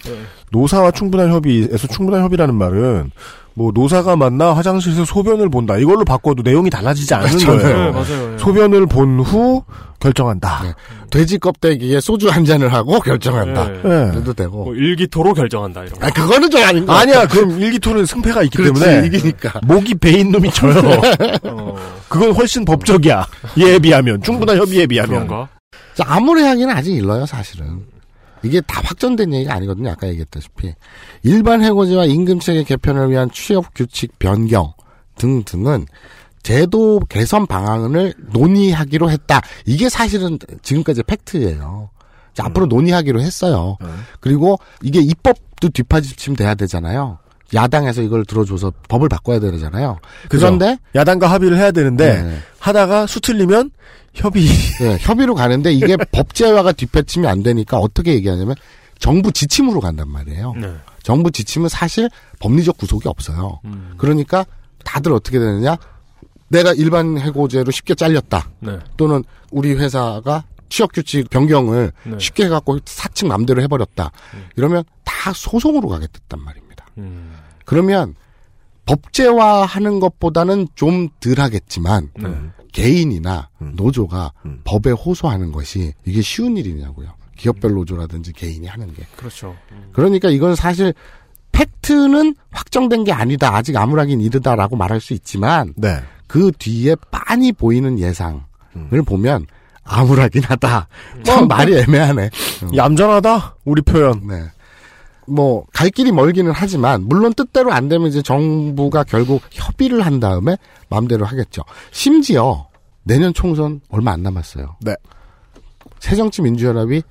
노사와 충분한 협의에서 충분한 협의라는 말은 뭐 노사가 만나 화장실에서 소변을 본다 이걸로 바꿔도 내용이 달라지지 않는 그렇죠. 거예요. 네, 맞아요. 예. 소변을 본 후 결정한다. 네. 돼지 껍데기에 소주 한 잔을 하고 결정한다. 예. 네. 그래도 되고. 뭐 일기토로 결정한다 이런 거. 아 그거는 좀 아닌 거 아니야, 그럼 일기토는 승패가 있기 그렇지, 때문에 이기니까. 목이 베인 놈이 져요. 어, 그건 훨씬 법적이야. 얘에 비하면 충분한 협의에 비하면. 그런가? 자, 아무리 하기는 아직 일러요, 사실은. 이게 다 확정된 얘기가 아니거든요. 아까 얘기했다시피. 일반 해고제와 임금 체계 개편을 위한 취업 규칙 변경 등등은 제도 개선 방안을 논의하기로 했다. 이게 사실은 지금까지 팩트예요. 자, 앞으로 논의하기로 했어요. 그리고 이게 입법도 뒷받침 돼야 되잖아요. 야당에서 이걸 들어줘서 법을 바꿔야 되잖아요. 그죠? 그런데 야당과 합의를 해야 되는데 네. 하다가 수틀리면 협의. 네, 협의로 가는데 이게 법제화가 뒷받침이 안 되니까 어떻게 얘기하냐면 정부 지침으로 간단 말이에요. 네. 정부 지침은 사실 법리적 구속이 없어요. 음. 그러니까 다들 어떻게 되느냐? 내가 일반 해고제로 쉽게 잘렸다. 네. 또는 우리 회사가 취업 규칙 변경을 네. 쉽게 해갖고 사측 맘대로 해버렸다. 이러면 다 소송으로 가겠단 말입니다. 음. 그러면 법제화하는 것보다는 좀 덜하겠지만 네. 개인이나 음. 노조가 음. 법에 호소하는 것이 이게 쉬운 일이냐고요. 기업별 노조라든지 개인이 하는 게. 그렇죠. 그러니까 이건 사실 팩트는 확정된 게 아니다. 아직 암울하긴 이르다라고 말할 수 있지만 네. 그 뒤에 빤히 보이는 예상을 음. 보면 암울하긴 하다. 참 말이 애매하네. 얌전하다. 우리 표현. 네. 뭐, 갈 길이 멀기는 하지만, 물론 뜻대로 안 되면 이제 정부가 결국 협의를 한 다음에 마음대로 하겠죠. 심지어, 내년 총선 얼마 안 남았어요. 네. 새정치민주연합이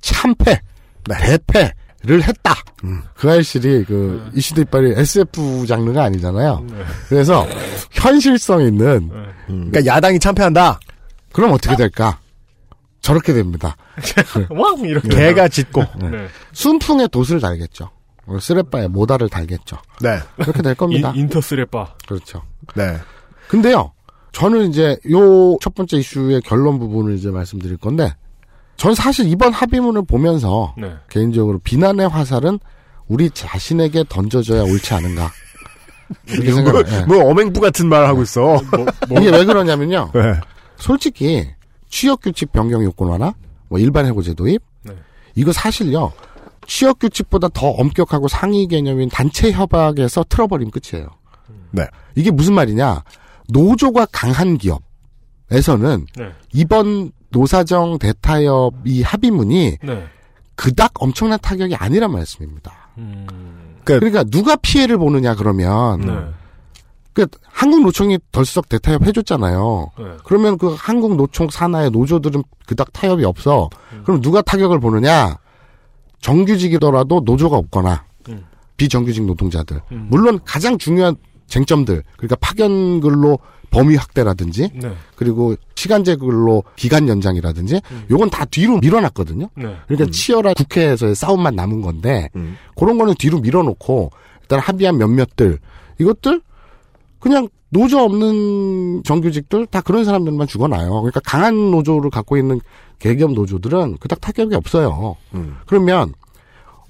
참패, 네. 대패를 했다. 음. 그 알실이 그 이슈도 이빨이 SF 장르가 아니잖아요. 네. 그래서 현실성 있는 그러니까 야당이 참패한다. 그럼 어떻게 될까? 저렇게 됩니다. 왕 이렇게. 개가 짖고. 네. 순풍에 돛을 달겠죠. 어, 쓰레빠에 모다를 달겠죠. 네. 그렇게 될 겁니다. 인, 인터스레빠. 그렇죠. 네. 근데요, 저는 이제 요 첫 번째 이슈의 결론 부분을 이제 말씀드릴 건데, 전 사실 이번 합의문을 보면서 네. 개인적으로 비난의 화살은 우리 자신에게 던져져야 옳지 않은가. 이렇게 뭐, 생각을 해요. 뭐 어맹부 같은 말 하고 있어. 뭐, 이게 왜 그러냐면요. 네. 솔직히 취업규칙 변경 요건 하나, 뭐 일반 해고제 도입, 네. 이거 사실요. 취업 규칙보다 더 엄격하고 상위 개념인 단체 협약에서 틀어버리면 끝이에요. 네. 이게 무슨 말이냐? 노조가 강한 기업에서는 네. 이번 노사정 대타협 이 합의문이 네. 그닥 엄청난 타격이 아니란 말씀입니다. 음. 그러니까 누가 피해를 보느냐 그러면 네. 그 한국 노총이 덜썩 대타협 해줬잖아요. 네. 그러면 그 한국 노총 산하의 노조들은 그닥 타협이 없어. 음. 그럼 누가 타격을 보느냐? 정규직이더라도 노조가 없거나 음. 비정규직 노동자들. 음. 물론 가장 중요한 쟁점들 그러니까 파견 근로 범위 확대라든지 네. 그리고 시간제 근로 기간 연장이라든지 요건 다 뒤로 밀어놨거든요. 네. 그러니까 치열한 국회에서의 싸움만 남은 건데 음. 그런 거는 뒤로 밀어놓고 일단 합의한 몇몇들 이것들 그냥 노조 없는 정규직들 다 그런 사람들만 죽어나요. 그러니까 강한 노조를 갖고 있는 개기업 노조들은 그닥 타격이 없어요. 음. 그러면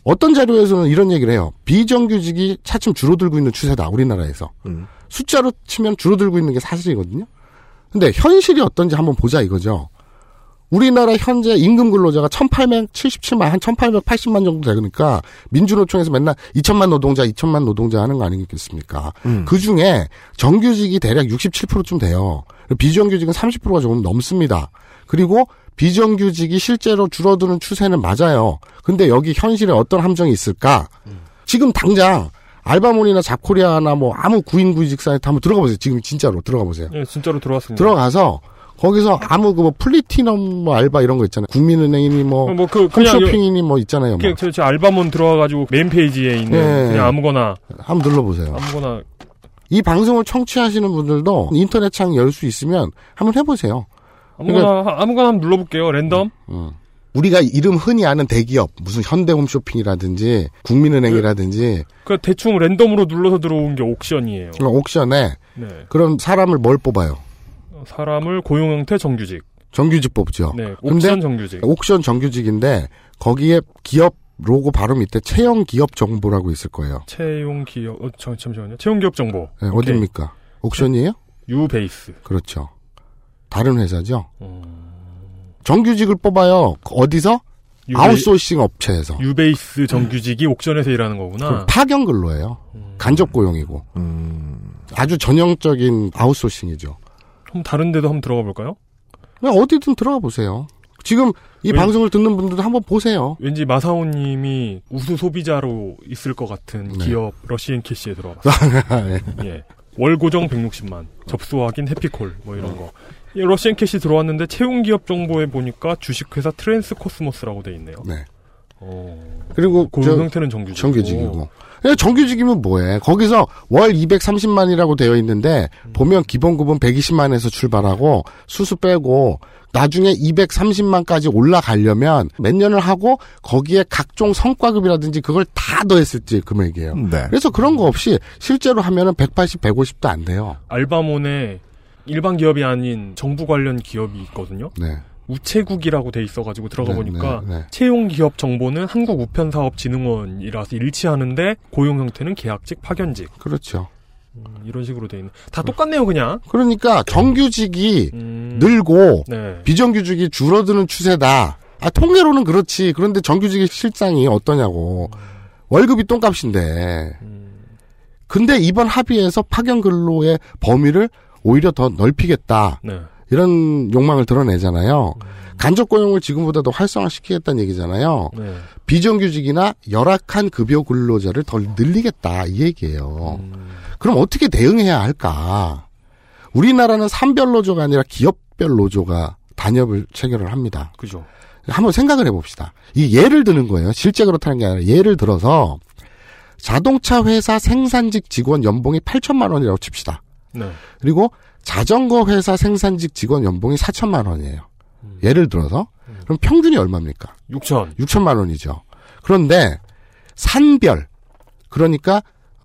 어떤 자료에서는 이런 얘기를 해요. 비정규직이 차츰 줄어들고 있는 추세다. 우리나라에서. 음. 숫자로 치면 줄어들고 있는 게 사실이거든요. 근데 현실이 어떤지 한번 보자 이거죠. 우리나라 현재 임금 근로자가 1877만, 한 1880만 정도 되니까 민주노총에서 맨날 2천만 노동자, 2천만 노동자 하는 거 아니겠습니까? 음. 그 중에 정규직이 대략 67%좀 돼요. 비정규직은 30%가 조금 넘습니다. 그리고 비정규직이 실제로 줄어드는 추세는 맞아요. 근데 여기 현실에 어떤 함정이 있을까? 지금 당장 알바몬이나 잡코리아나 뭐 아무 구인 구직 사이트 한번 들어가 보세요. 지금 진짜로 들어가 보세요. 네, 진짜로 들어왔습니다. 들어가서 거기서 아무 그뭐 플리티넘 뭐 알바 이런 거 있잖아요. 국민은행이니 뭐 어, 뭐 그, 그냥 홈쇼핑이니 뭐 있잖아요. 뭐. 저, 저 알바몬 들어와가지고 메인 페이지에 있는 네. 그냥 아무거나 한번 눌러보세요. 아무거나 이 방송을 청취하시는 분들도 인터넷 창 열 수 있으면 한번 해보세요. 아무거나 아무거나 한번 눌러볼게요. 랜덤. 음. 우리가 이름 흔히 아는 대기업 무슨 현대홈쇼핑이라든지 국민은행이라든지 그 대충 랜덤으로 눌러서 들어온 게 옥션이에요. 어, 옥션에 네. 그런 사람을 뭘 뽑아요? 사람을 고용 형태 정규직. 정규직 뽑죠. 네. 옥션 정규직. 옥션 정규직인데 거기에 기업 로고 바로 밑에 채용 기업 정보라고 있을 거예요. 채용 기업 어, 잠, 잠시만요. 채용 기업 정보. 네, 어딥니까? 옥션이에요? 유베이스. 그렇죠. 다른 회사죠. 어. 정규직을 뽑아요. 어디서? 유베이- 아웃소싱 업체에서. 유베이스 정규직이 옥션에서 일하는 거구나. 파견 근로예요. 간접 고용이고. 아주 전형적인 아웃소싱이죠. 그럼 다른 데도 한번 들어가 볼까요? 그냥 어디든 들어가 보세요. 지금 이 왜- 방송을 듣는 분들도 한번 보세요. 왠지 마사오 님이 우수 소비자로 있을 것 같은 네. 기업 러시앤 캐시에 들어가봤어요. 예. 예. 월 고정 160만. 접수 확인 happy call 뭐 이런 거. 예, 러시앤 캐시 들어왔는데 채용 기업 정보에 보니까 주식회사 트랜스 코스모스라고 돼 있네요. 네. 어. 그리고 고용 저- 형태는 정규직. 정규직이고. 예, 정규직이면 뭐해? 거기서 월 230만이라고 되어 있는데 보면 기본급은 120만에서 출발하고 수수 빼고 나중에 230만까지 올라가려면 몇 년을 하고 거기에 각종 성과급이라든지 그걸 다 더했을지 금액이에요. 네. 그래서 그런 거 없이 실제로 하면은 180, 150도 안 돼요. 알바몬에 일반 기업이 아닌 정부 관련 기업이 있거든요. 네. 우체국이라고 돼 있어가지고 들어가 네, 보니까 네, 네. 채용 기업 정보는 한국 우편사업진흥원이라서 일치하는데 고용 형태는 계약직 파견직 그렇죠. 음, 이런 식으로 돼 있는 다 똑같네요 그냥 그러니까 정규직이 음, 늘고 네. 비정규직이 줄어드는 추세다. 아, 통계로는 그렇지. 그런데 정규직의 실상이 어떠냐고. 월급이 똥값인데. 근데 이번 합의에서 파견 근로의 범위를 오히려 더 넓히겠다. 네. 이런 욕망을 드러내잖아요. 간접 고용을 지금보다 더 활성화시키겠다는 얘기잖아요. 네. 비정규직이나 열악한 급여 근로자를 더 늘리겠다 이 얘기예요. 그럼 어떻게 대응해야 할까? 우리나라는 산별 노조가 아니라 기업별 노조가 단협을 체결을 합니다. 그죠. 한번 생각을 해봅시다. 이 예를 드는 거예요. 실제 그렇다는 게 아니라 예를 들어서 자동차 회사 생산직 직원 연봉이 8천만 원이라고 칩시다. 네. 그리고 자전거 회사 생산직 직원 연봉이 4천만 원이에요. 예를 들어서 그럼 평균이 얼마입니까? 6천. 6천만 원이죠. 그런데 산별 그러니까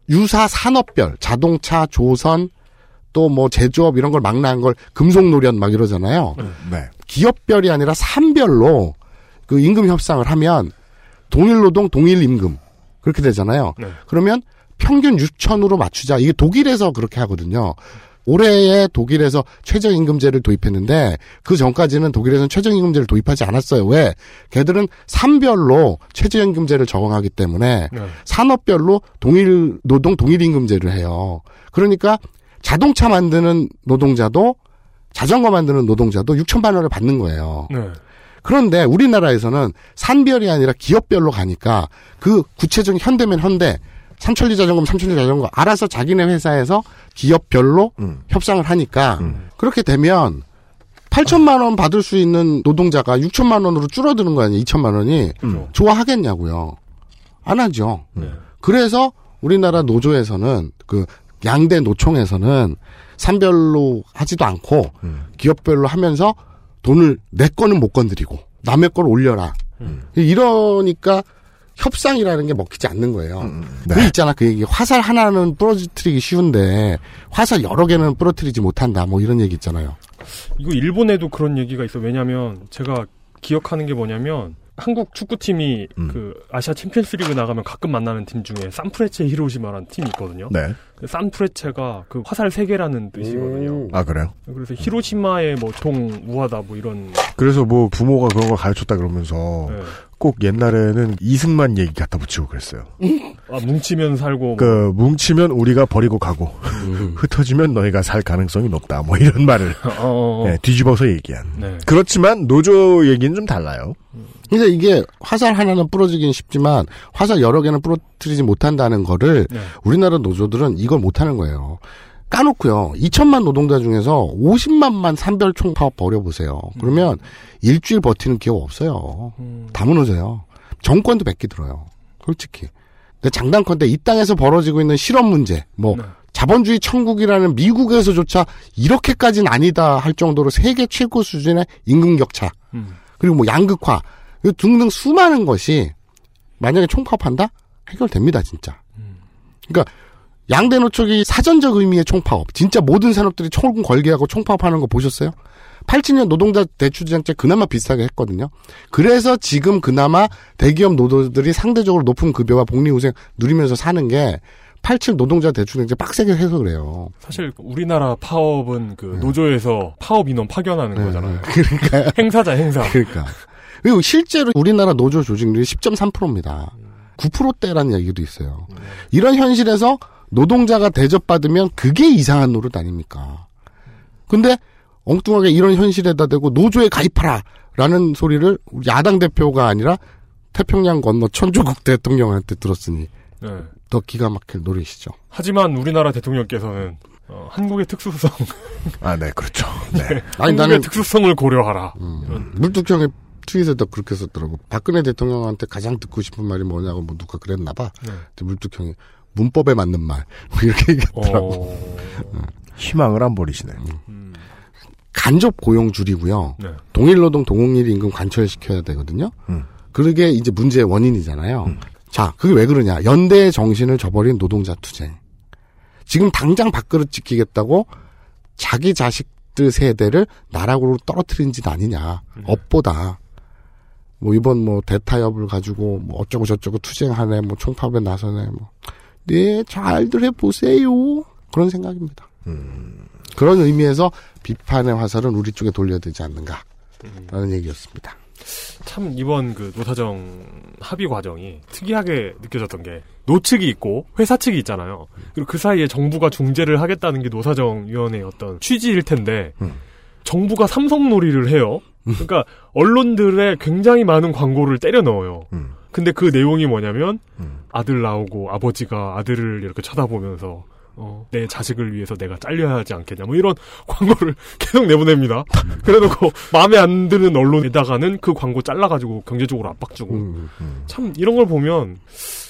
유사 산업별 자동차 조선 또 뭐 제조업 이런 걸 망라한 걸 금속노련 막 이러잖아요. 네. 기업별이 아니라 산별로 그 임금 협상을 하면 동일 노동 동일 임금 그렇게 되잖아요. 네. 그러면 평균 6천으로 맞추자. 이게 독일에서 그렇게 하거든요. 올해에 독일에서 최저임금제를 도입했는데 그 전까지는 독일에서는 최저임금제를 도입하지 않았어요. 왜? 걔들은 산별로 최저임금제를 적용하기 때문에 네. 산업별로 동일 노동 동일 임금제를 해요. 그러니까 자동차 만드는 노동자도 자전거 만드는 노동자도 6천만 원을 받는 거예요. 네. 그런데 우리나라에서는 산별이 아니라 기업별로 가니까 그 구체적인 현대면 현대, 삼천리 자전거면 삼천리 자전거 알아서 자기네 회사에서 기업별로 음. 협상을 하니까 그렇게 되면 8천만 원 받을 수 있는 노동자가 6천만 원으로 줄어드는 거 아니에요? 2천만 원이 좋아하겠냐고요? 안 하죠. 그래서 우리나라 노조에서는 그 양대 노총에서는 산별로 하지도 않고 기업별로 하면서 돈을 내 거는 못 건드리고 남의 걸 올려라. 이러니까 협상이라는 게 먹히지 않는 거예요. 그 있잖아 그 얘기 화살 하나는 부러뜨리기 쉬운데 화살 여러 개는 부러뜨리지 못한다. 뭐 이런 얘기 있잖아요. 이거 일본에도 그런 얘기가 있어. 왜냐면 제가 기억하는 게 뭐냐면 한국 축구팀이 그 아시아 챔피언스리그 나가면 가끔 만나는 팀 중에 산프레체 히로시마라는 팀이 있거든요. 네. 그 산프레체가 그 화살 세 개라는 뜻이거든요. 아 그래요? 그래서 히로시마의 뭐통 우하다 뭐 이런 그래서 뭐 부모가 그런 걸 가르쳤다 그러면서 네. 꼭 옛날에는 이승만 얘기 갖다 붙이고 그랬어요. 아, 뭉치면 살고 뭐. 그 뭉치면 우리가 버리고 가고 흩어지면 너희가 살 가능성이 높다. 뭐 이런 말을 어, 어, 어. 네, 뒤집어서 얘기한. 네. 그렇지만 노조 얘기는 좀 달라요. 근데 이게 화살 하나는 부러지긴 쉽지만 화살 여러 개는 부러뜨리지 못한다는 거를 네. 우리나라 노조들은 이걸 못하는 거예요. 까놓고요. 2천만 노동자 중에서 50만만 산별 총파업 벌여보세요. 그러면 일주일 버티는 기업 없어요. 다 무너져요. 정권도 뺏기 들어요. 솔직히. 근데 장단컨대 이 땅에서 벌어지고 있는 실업 문제, 뭐 자본주의 천국이라는 미국에서조차 이렇게까지는 아니다 할 정도로 세계 최고 수준의 임금 격차 음. 그리고 뭐 양극화 등등 수많은 것이 만약에 총파업한다 해결됩니다 진짜. 그러니까 양대 노총이 사전적 의미의 총파업 진짜 모든 산업들이 총 걸게하고 총파업하는 거 보셨어요? 87년 노동자 대출정책 그나마 비슷하게 했거든요. 그래서 지금 그나마 대기업 노동들이 상대적으로 높은 급여와 복리후생 누리면서 사는 게 87 노동자 대출정책 빡세게 해서 그래요. 사실 우리나라 파업은 그 노조에서 파업 인원 파견하는 거잖아요. 그러니까 행사자 행사. 그러니까 그리고 실제로 우리나라 노조 조직률이 10.3%입니다. 9%대라는 얘기도 있어요. 이런 현실에서 노동자가 대접받으면 그게 이상한 노릇 아닙니까? 근데 엉뚱하게 이런 현실에다 대고 노조에 가입하라! 라는 소리를 야당 대표가 아니라 태평양 건너 천조국 대통령한테 들었으니 네. 더 기가 막힐 노릇이죠. 하지만 우리나라 대통령께서는 어, 한국의 특수성, 아, 네, 그렇죠. 네. 아니, 한국의 나는- 특수성을 고려하라. 음, 물뚝형의 트윗에다 그렇게 썼더라고. 박근혜 대통령한테 가장 듣고 싶은 말이 뭐냐고 뭐 누가 그랬나 봐. 네. 물뚝형이 문법에 맞는 말. 뭐 이렇게 얘기했더라고. 어, 희망을 안 버리시네. 음, 간접 고용 줄이고요. 네. 동일 노동 동일일 임금 관철시켜야 되거든요. 음. 그게 이제 문제의 원인이잖아요. 자, 그게 왜 그러냐. 연대의 정신을 저버린 노동자 투쟁. 지금 당장 밥그릇 지키겠다고 자기 자식들 세대를 나락으로 떨어뜨린 짓 아니냐. 업보다. 뭐 이번 뭐 대타협을 가지고 뭐 어쩌고 저쩌고 투쟁하네. 뭐 총파업에 나서네. 뭐. 네, 잘들 해보세요. 그런 생각입니다. 그런 의미에서 비판의 화살은 우리 쪽에 돌려야 되지 않는가. 라는 얘기였습니다. 참 이번 그 노사정 합의 과정이 특이하게 느껴졌던 게 노측이 있고 회사 측이 있잖아요. 그리고 그 사이에 정부가 중재를 하겠다는 게 노사정 위원회의 어떤 취지일 텐데 정부가 삼성 놀이를 해요. 그러니까 언론들의 굉장히 많은 광고를 때려 넣어요. 근데 그 내용이 뭐냐면 아들 나오고 아버지가 아들을 이렇게 쳐다보면서 어, 내 자식을 위해서 내가 잘려야 하지 않겠냐 뭐 이런 광고를 계속 내보냅니다. 그래놓고 마음에 안 드는 언론에다가는 그 광고 잘라가지고 경제적으로 압박 주고 음, 참 이런 걸 보면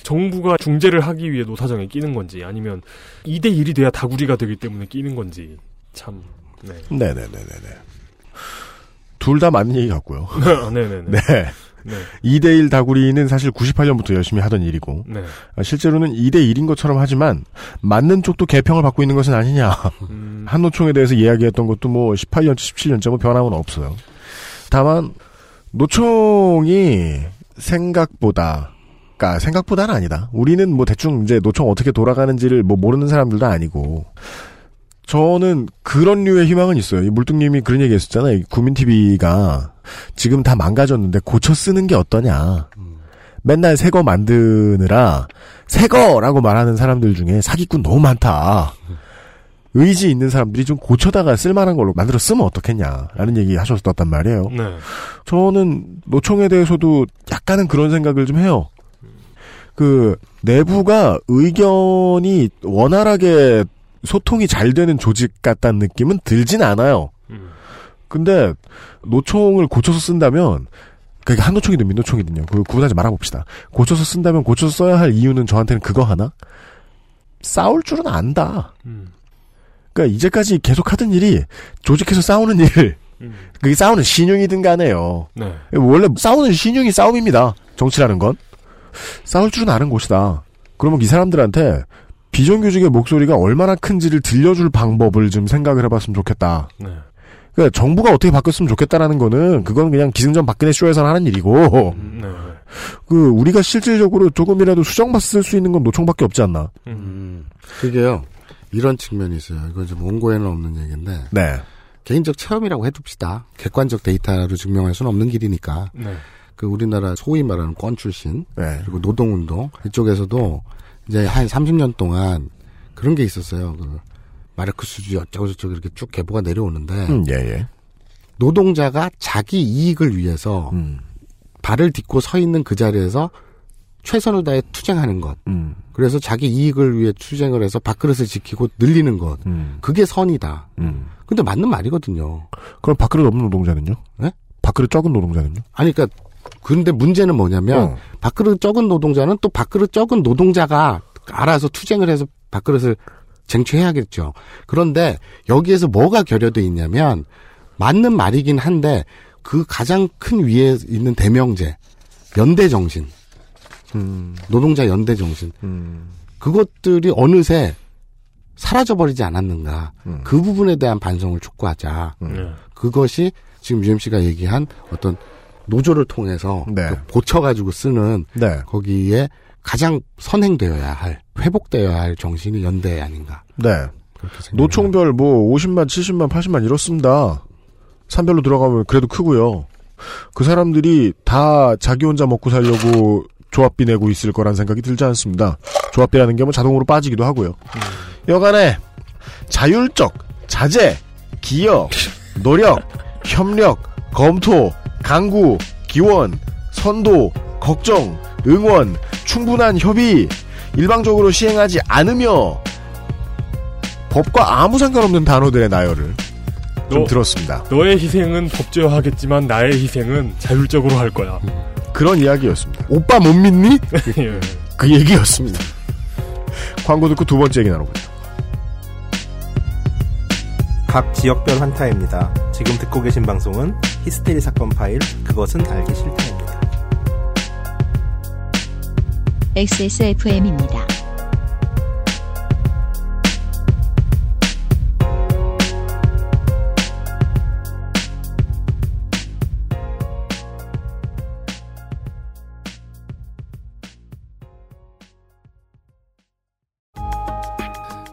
정부가 중재를 하기 위해 노사정에 끼는 건지 아니면 2대 1이 돼야 다구리가 되기 때문에 끼는 건지 참 네. 네네네네네. 둘다 맞는 얘기 같고요. 네네네. 네. 네. 2대1 다구리는 사실 98년부터 열심히 하던 일이고, 네. 아, 실제로는 2대1인 것처럼 하지만, 맞는 쪽도 개평을 받고 있는 것은 아니냐. 음. 한노총에 대해서 이야기했던 것도 뭐 18년째, 17년째 뭐 변함은 없어요. 다만, 노총이 생각보다, 그니까 생각보다는 아니다. 우리는 뭐 대충 이제 노총 어떻게 돌아가는지를 뭐 모르는 사람들도 아니고, 저는 그런 류의 희망은 있어요. 이 물뚱님이 그런 얘기 했었잖아요. 구민TV가 지금 다 망가졌는데 고쳐 쓰는 게 어떠냐. 맨날 새 거 만드느라 새 거라고 말하는 사람들 중에 사기꾼 너무 많다. 의지 있는 사람들이 좀 고쳐다가 쓸만한 걸로 만들어 쓰면 어떻겠냐라는 얘기 하셨었단 말이에요. 네. 저는 노총에 대해서도 약간은 그런 생각을 좀 해요. 그 내부가 의견이 원활하게 소통이 잘 되는 조직 같다는 느낌은 들진 않아요. 근데 노총을 고쳐서 쓴다면 그게 한노총이든 민노총이든요. 그 구분하지 말아봅시다. 고쳐서 쓴다면 고쳐서 써야 할 이유는 저한테는 그거 하나? 싸울 줄은 안다. 그러니까 이제까지 계속 하던 일이 조직해서 싸우는 일. 그게 싸우는 신용이든 간에요. 네. 원래 싸우는 신용이 싸움입니다. 정치라는 건. 싸울 줄은 아는 곳이다. 그러면 이 사람들한테 비정규직의 목소리가 얼마나 큰지를 들려줄 방법을 좀 생각을 해봤으면 좋겠다. 네. 그러니까 정부가 어떻게 바뀌었으면 좋겠다라는 거는 그건 그냥 기승전 박근혜 쇼에서 하는 일이고 네. 그 우리가 실질적으로 조금이라도 수정받을 수 있는 건 노총밖에 없지 않나. 음. 그게요. 이런 측면이 있어요. 이건 좀 원고에는 없는 얘기인데. 네. 개인적 체험이라고 해둡시다. 객관적 데이터로 증명할 수는 없는 길이니까. 네. 그 우리나라 소위 말하는 권 출신 네. 그리고 노동운동 이쪽에서도 이제 한 30년 동안 그런 게 있었어요. 그 마르크스주의 어쩌고 저쩌고 이렇게 쭉 계보가 내려오는데 음, 예, 예. 노동자가 자기 이익을 위해서 음. 발을 딛고 서 있는 그 자리에서 최선을 다해 투쟁하는 것. 음. 그래서 자기 이익을 위해 투쟁을 해서 밥그릇을 지키고 늘리는 것. 음. 그게 선이다. 음. 근데 맞는 말이거든요. 그럼 밥그릇 없는 노동자는요? 네? 밥그릇 적은 노동자는요? 아니, 그니까, 근데 문제는 뭐냐면, 어. 밥그릇 적은 노동자는 또 밥그릇 적은 노동자가 알아서 투쟁을 해서 밥그릇을 쟁취해야겠죠. 그런데 여기에서 뭐가 결여돼 있냐면 맞는 말이긴 한데 그 가장 큰 위에 있는 대명제 연대 정신, 음, 노동자 연대 정신 음, 그것들이 어느새 사라져버리지 않았는가 음. 그 부분에 대한 반성을 촉구하자. 네. 그것이 지금 UMC가 얘기한 어떤 노조를 통해서 네. 그 고쳐가지고 쓰는 네. 거기에 가장 선행되어야 할 회복되어야 할 정신이 연대 아닌가 네. 노총별 뭐 50만, 70만, 80만 이렇습니다. 산별로 들어가면 그래도 크고요. 그 사람들이 다 자기 혼자 먹고 살려고 조합비 내고 있을 거란 생각이 들지 않습니다. 조합비라는 게 뭐 자동으로 빠지기도 하고요. 여간에 자율적, 자제, 기여, 노력, 협력, 검토, 강구, 기원, 선도, 걱정, 응원, 충분한 협의, 일방적으로 시행하지 않으며 법과 아무 상관없는 단어들의 나열을 좀 너- 들었습니다. 너의 희생은 법제화하겠지만 나의 희생은 자율적으로 할 거야. 그런 이야기였습니다. 오빠 못 믿니? 예. 그 얘기였습니다. 광고 듣고 두 번째 얘기 나눠보죠. 각 지역별 환타입니다. 지금 듣고 계신 방송은 히스테리 사건 파일 그것은 알기 싫다입니다. XSFM입니다.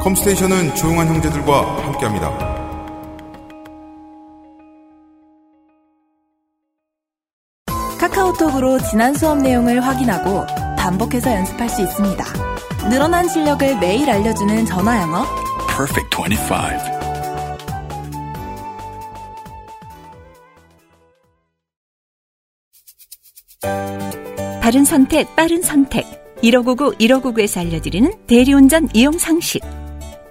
컴스테이션은 조용한 형제들과 함께합니다. 카카오톡으로 지난 수업 내용을 확인하고 반복해서 연습할 수 있습니다. 늘어난 실력을 매일 알려주는 전화 영어. Perfect 25. 바른 선택, 빠른 선택. 1599, 1599에서 알려드리는 대리운전 이용 상식.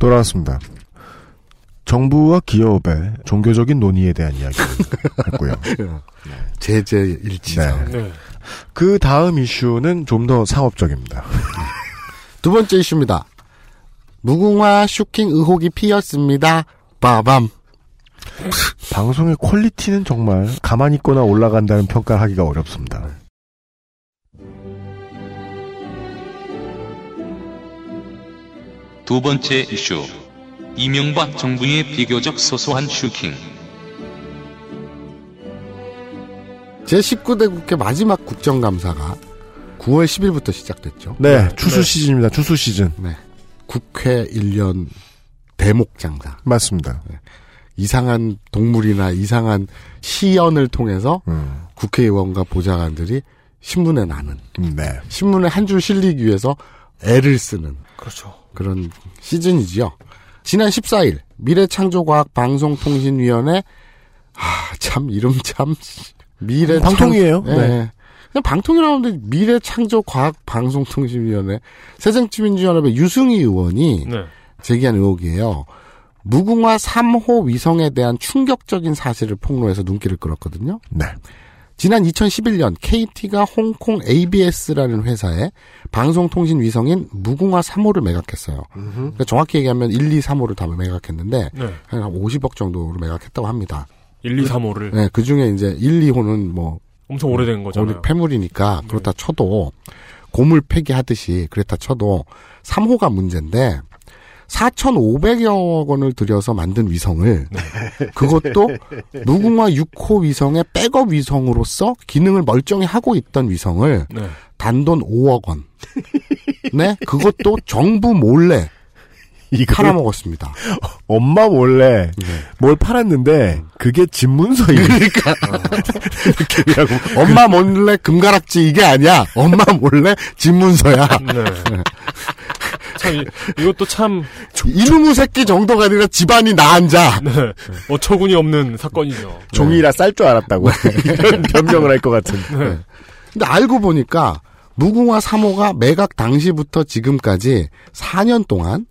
돌아왔습니다. 정부와 기업의 종교적인 논의에 대한 이야기를 했고요. 제재 일치상. 네. 그 다음 이슈는 좀 더 상업적입니다. 두 번째 이슈입니다. 무궁화 슈킹 의혹이 피었습니다. 빠밤. 방송의 퀄리티는 정말 가만히 있거나 올라간다는 평가를 하기가 어렵습니다. 두 번째 이슈. 이명박 정부의 비교적 소소한 슈킹. 제19대 국회 마지막 국정감사가 9월 10일부터 시작됐죠. 네, 추수 시즌입니다. 추수 시즌. 네. 국회 1년 대목 장사. 맞습니다. 네. 이상한 동물이나 이상한 시연을 통해서 음. 국회의원과 보좌관들이 신문에 나는. 네. 신문에 한 줄 실리기 위해서 애를 쓰는. 그렇죠. 그런 시즌이지요. 지난 14일 미래창조과학방송통신위원회 아, 참 이름 참 미래 방통이에요. 네. 네. 그냥 방통이라는데 미래창조과학방송통신위원회 새정치민주연합의 유승희 의원이 네. 제기한 의혹이에요. 무궁화 3호 위성에 대한 충격적인 사실을 폭로해서 눈길을 끌었거든요. 네. 지난 2011년 KT가 홍콩 ABS라는 회사에 방송통신 위성인 무궁화 3호를 매각했어요. 그러니까 정확히 얘기하면 1, 2, 3호를 다 매각했는데 네. 한 50억 정도로 매각했다고 합니다. 1, 2, 3호를. 네, 그 중에 이제 1, 2호는 뭐 엄청 오래된 거잖아요. 우리 폐물이니까 그렇다 쳐도 고물 폐기하듯이 그랬다 쳐도 3호가 문제인데 4,500여 원을 들여서 만든 위성을 네. 그것도 무궁화 6호 위성의 백업 위성으로서 기능을 멀쩡히 하고 있던 위성을 네. 단돈 5억 원. 네, 그것도 정부 몰래 이거를 팔아먹었습니다. 엄마 몰래 뭘 팔았는데 그게 집문서예요. 그러니까 그러니까 엄마 몰래 금가락지 이게 아니야. 엄마 몰래 집문서야. 네. 참 이- 이것도 참 이놈의 새끼 정도가 아니라 집안이 나 앉아. 네. 어처구니 없는 사건이죠. 종이라 쌀 줄 알았다고 이런 변명을 할 것 같은. 네. 근데 알고 보니까 무궁화 3호가 매각 당시부터 지금까지 4년 동안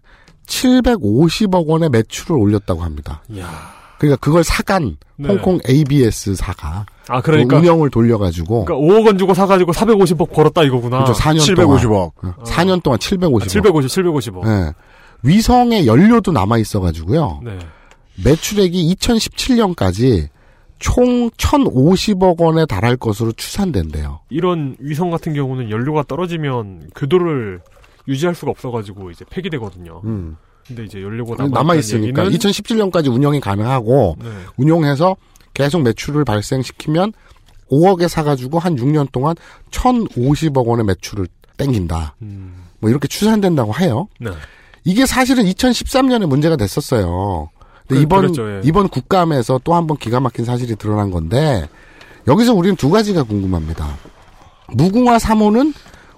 750억 원의 매출을 올렸다고 합니다. 이야. 그러니까 그걸 사간 네. 홍콩 ABS사가 아 그러니까 그 운영을 돌려가지고 그러니까 5억 원 주고 사가지고 450억 벌었다 이거구나. 그렇죠. 4년 750억. 동안. 4년 동안 750억. 아, 750, 750억. 예. 위성의 연료도 남아 있어가지고요. 네. 매출액이 2017년까지 총 1,050억 원에 달할 것으로 추산된대요. 이런 위성 같은 경우는 연료가 떨어지면 궤도를 유지할 수가 없어가지고 이제 폐기되거든요. 음. 근데 이제 연료가 남아 있으니까 얘기는 2017년까지 운영이 가능하고 네. 운용해서 계속 매출을 발생시키면 5억에 사가지고 한 6년 동안 1,050억 원의 매출을 땡긴다. 음. 뭐 이렇게 추산된다고 해요. 네. 이게 사실은 2013년에 문제가 됐었어요. 근데 그- 이번 그랬죠, 예. 이번 국감에서 또 한 번 기가 막힌 사실이 드러난 건데 여기서 우리는 두 가지가 궁금합니다. 무궁화 3호는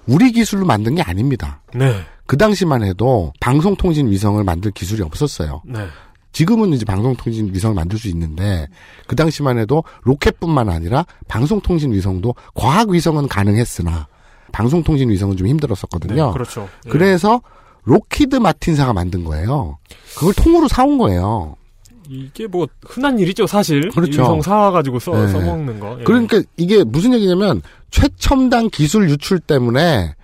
우리 기술로 만든 게 아닙니다. 네. 그 당시만 해도 방송통신 위성을 만들 기술이 없었어요. 네. 지금은 이제 방송통신 위성을 만들 수 있는데 그 당시만 해도 로켓뿐만 아니라 방송통신 위성도 과학 위성은 가능했으나 방송통신 위성은 좀 힘들었었거든요. 네, 그렇죠. 예. 그래서 록히드 마틴사가 만든 거예요. 그걸 통으로 사온 거예요. 이게 뭐 흔한 일이죠 사실. 그렇죠. 위성 사와가지고 써, 네. 써먹는 거. 예. 그러니까 이게 무슨 얘기냐면 최첨단 기술 유출 때문에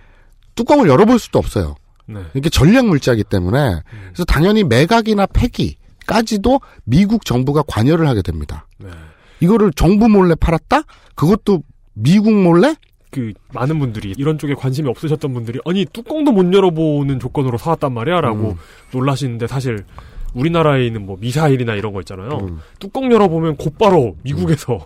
뚜껑을 열어볼 수도 없어요. 네. 이게 전략 물자이기 때문에 그래서 당연히 매각이나 폐기 까지도 미국 정부가 관여를 하게 됩니다. 네. 이거를 정부 몰래 팔았다? 그것도 미국 몰래? 그 많은 분들이 이런 쪽에 관심이 없으셨던 분들이 아니 뚜껑도 못 열어보는 조건으로 사왔단 말이야라고 음. 놀라시는데 사실 우리나라에 있는 뭐 미사일이나 이런 거 있잖아요. 음. 뚜껑 열어보면 곧바로 미국에서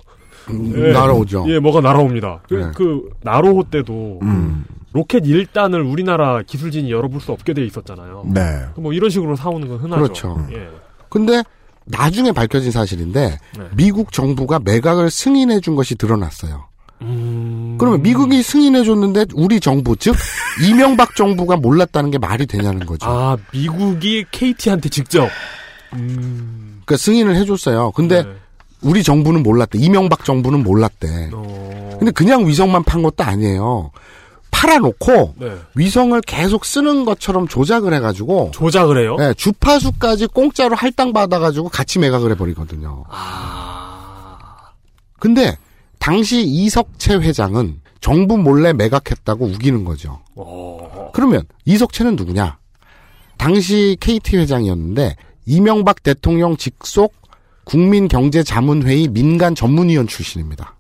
음, 날아오죠. 예, 뭐가 날아옵니다. 그, 네. 그 나로호 때도 음. 로켓 1단을 우리나라 기술진이 열어볼 수 없게 돼 있었잖아요. 네. 뭐 이런 식으로 사오는 건 흔하죠. 그렇죠. 예. 근데 나중에 밝혀진 사실인데 네. 미국 정부가 매각을 승인해 준 것이 드러났어요. 음. 그러면 미국이 승인해 줬는데 우리 정부 즉 이명박 정부가 몰랐다는 게 말이 되냐는 거죠. 아 미국이 KT한테 직접 음. 그러니까 승인을 해줬어요. 근데 네. 우리 정부는 몰랐대. 이명박 정부는 몰랐대. 어. 근데 그냥 위성만 판 것도 아니에요. 팔아놓고 네. 위성을 계속 쓰는 것처럼 조작을 해가지고 조작을 해요? 네, 주파수까지 공짜로 할당 받아가지고 같이 매각을 해버리거든요. 근데 당시 이석채 회장은 정부 몰래 매각했다고 우기는 거죠. 어. 그러면 이석채는 누구냐? 당시 KT 회장이었는데 이명박 대통령 직속 국민경제자문회의 민간 전문위원 출신입니다.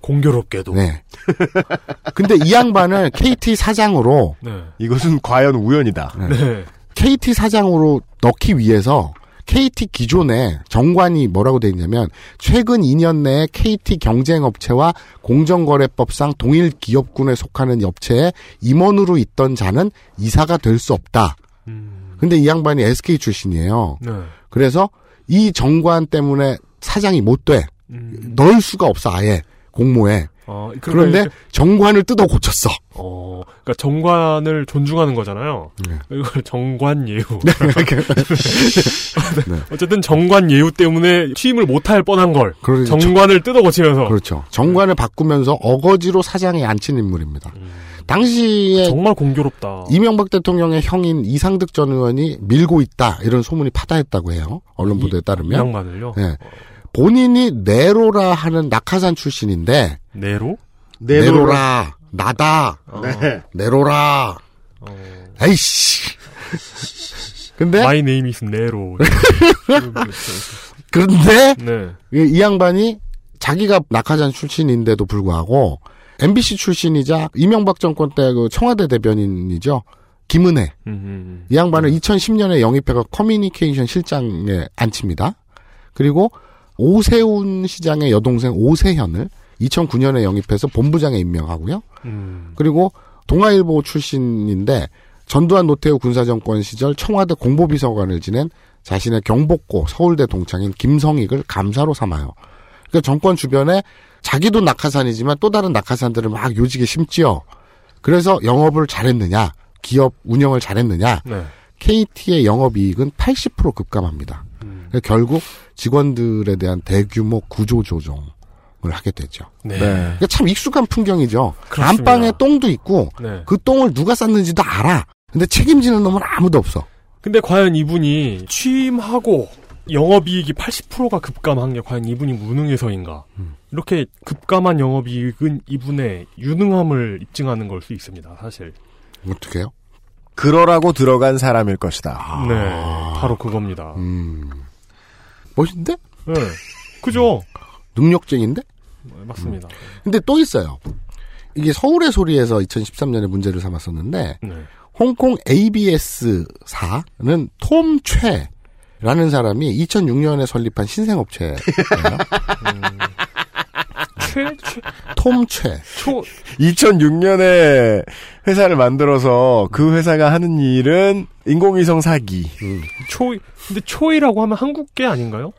공교롭게도. 네. 근데 이 양반을 KT 사장으로 네. 이것은 과연 우연이다. 네. KT 사장으로 넣기 위해서 KT 기존에 정관이 뭐라고 돼 있냐면 최근 2년 내에 KT 경쟁업체와 공정거래법상 동일 기업군에 속하는 업체에 임원으로 있던 자는 이사가 될 수 없다. 근데 이 양반이 SK 출신이에요. 네. 그래서 이 정관 때문에 사장이 못 돼. 넣을 수가 없어 아예 공모에. 어, 그런데 그러니까 정관을 뜯어 고쳤어. 어, 그러니까 정관을 존중하는 거잖아요. 네. 이걸 정관 예우. 네. 어쨌든 정관 예우 때문에 취임을 못할 뻔한 걸 그러죠. 정관을 뜯어 고치면서 그렇죠. 정관을 바꾸면서 어거지로 사장에 앉힌 인물입니다. 당시에 정말 공교롭다. 이명박 대통령의 형인 이상득 전 의원이 밀고 있다 이런 소문이 파다했다고 해요. 언론 보도에 따르면. 이 양반을요? 네. 본인이 네로라 하는 낙하산 출신인데 네로? 네로라 나다 네. 네로라 에이씨 근데 My name is 네로. 그런데 네. 이, 이 양반이 자기가 낙하산 출신인데도 불구하고 MBC 출신이자 이명박 정권 때 그 청와대 대변인이죠. 김은혜. 음, 이 양반을 2010년에 영입해가 커뮤니케이션 실장에 앉힙니다. 그리고 오세훈 시장의 여동생 오세현을 2009년에 영입해서 본부장에 임명하고요. 음. 그리고 동아일보 출신인데 전두환 노태우 군사정권 시절 청와대 공보비서관을 지낸 자신의 경복고 서울대 동창인 김성익을 감사로 삼아요. 그러니까 정권 주변에 자기도 낙하산이지만 또 다른 낙하산들을 막 요직에 심지어 그래서 영업을 잘했느냐, 기업 운영을 잘했느냐, 네. KT의 영업이익은 80% 급감합니다. 음. 그러니까 결국 직원들에 대한 대규모 구조 조정 을 하게 되죠. 네. 그러니까 참 익숙한 풍경이죠. 그렇습니다. 안방에 똥도 있고 네. 그 똥을 누가 쌌는지도 알아. 근데 책임지는 놈은 아무도 없어. 근데 과연 이분이 취임하고 영업이익이 80%가 급감한 게 과연 이분이 무능해서인가? 음. 이렇게 급감한 영업이익은 이분의 유능함을 입증하는 걸 수 있습니다. 사실. 어떻게 해요? 그러라고 들어간 사람일 것이다. 네, 바로 그겁니다. 음. 멋있는데? 네, 그죠? 능력쟁인데? 네, 맞습니다. 근데 또 있어요. 이게 서울의 소리에서 2013년에 문제를 삼았었는데 네. 홍콩 ABS사는 톰 최라는 사람이 2006년에 설립한 신생업체예요. 최, 최, 톰 최. 초, 2006년에 회사를 만들어서 그 회사가 하는 일은 인공위성 사기. 초, 근데 초이라고 하면 한국계 아닌가요?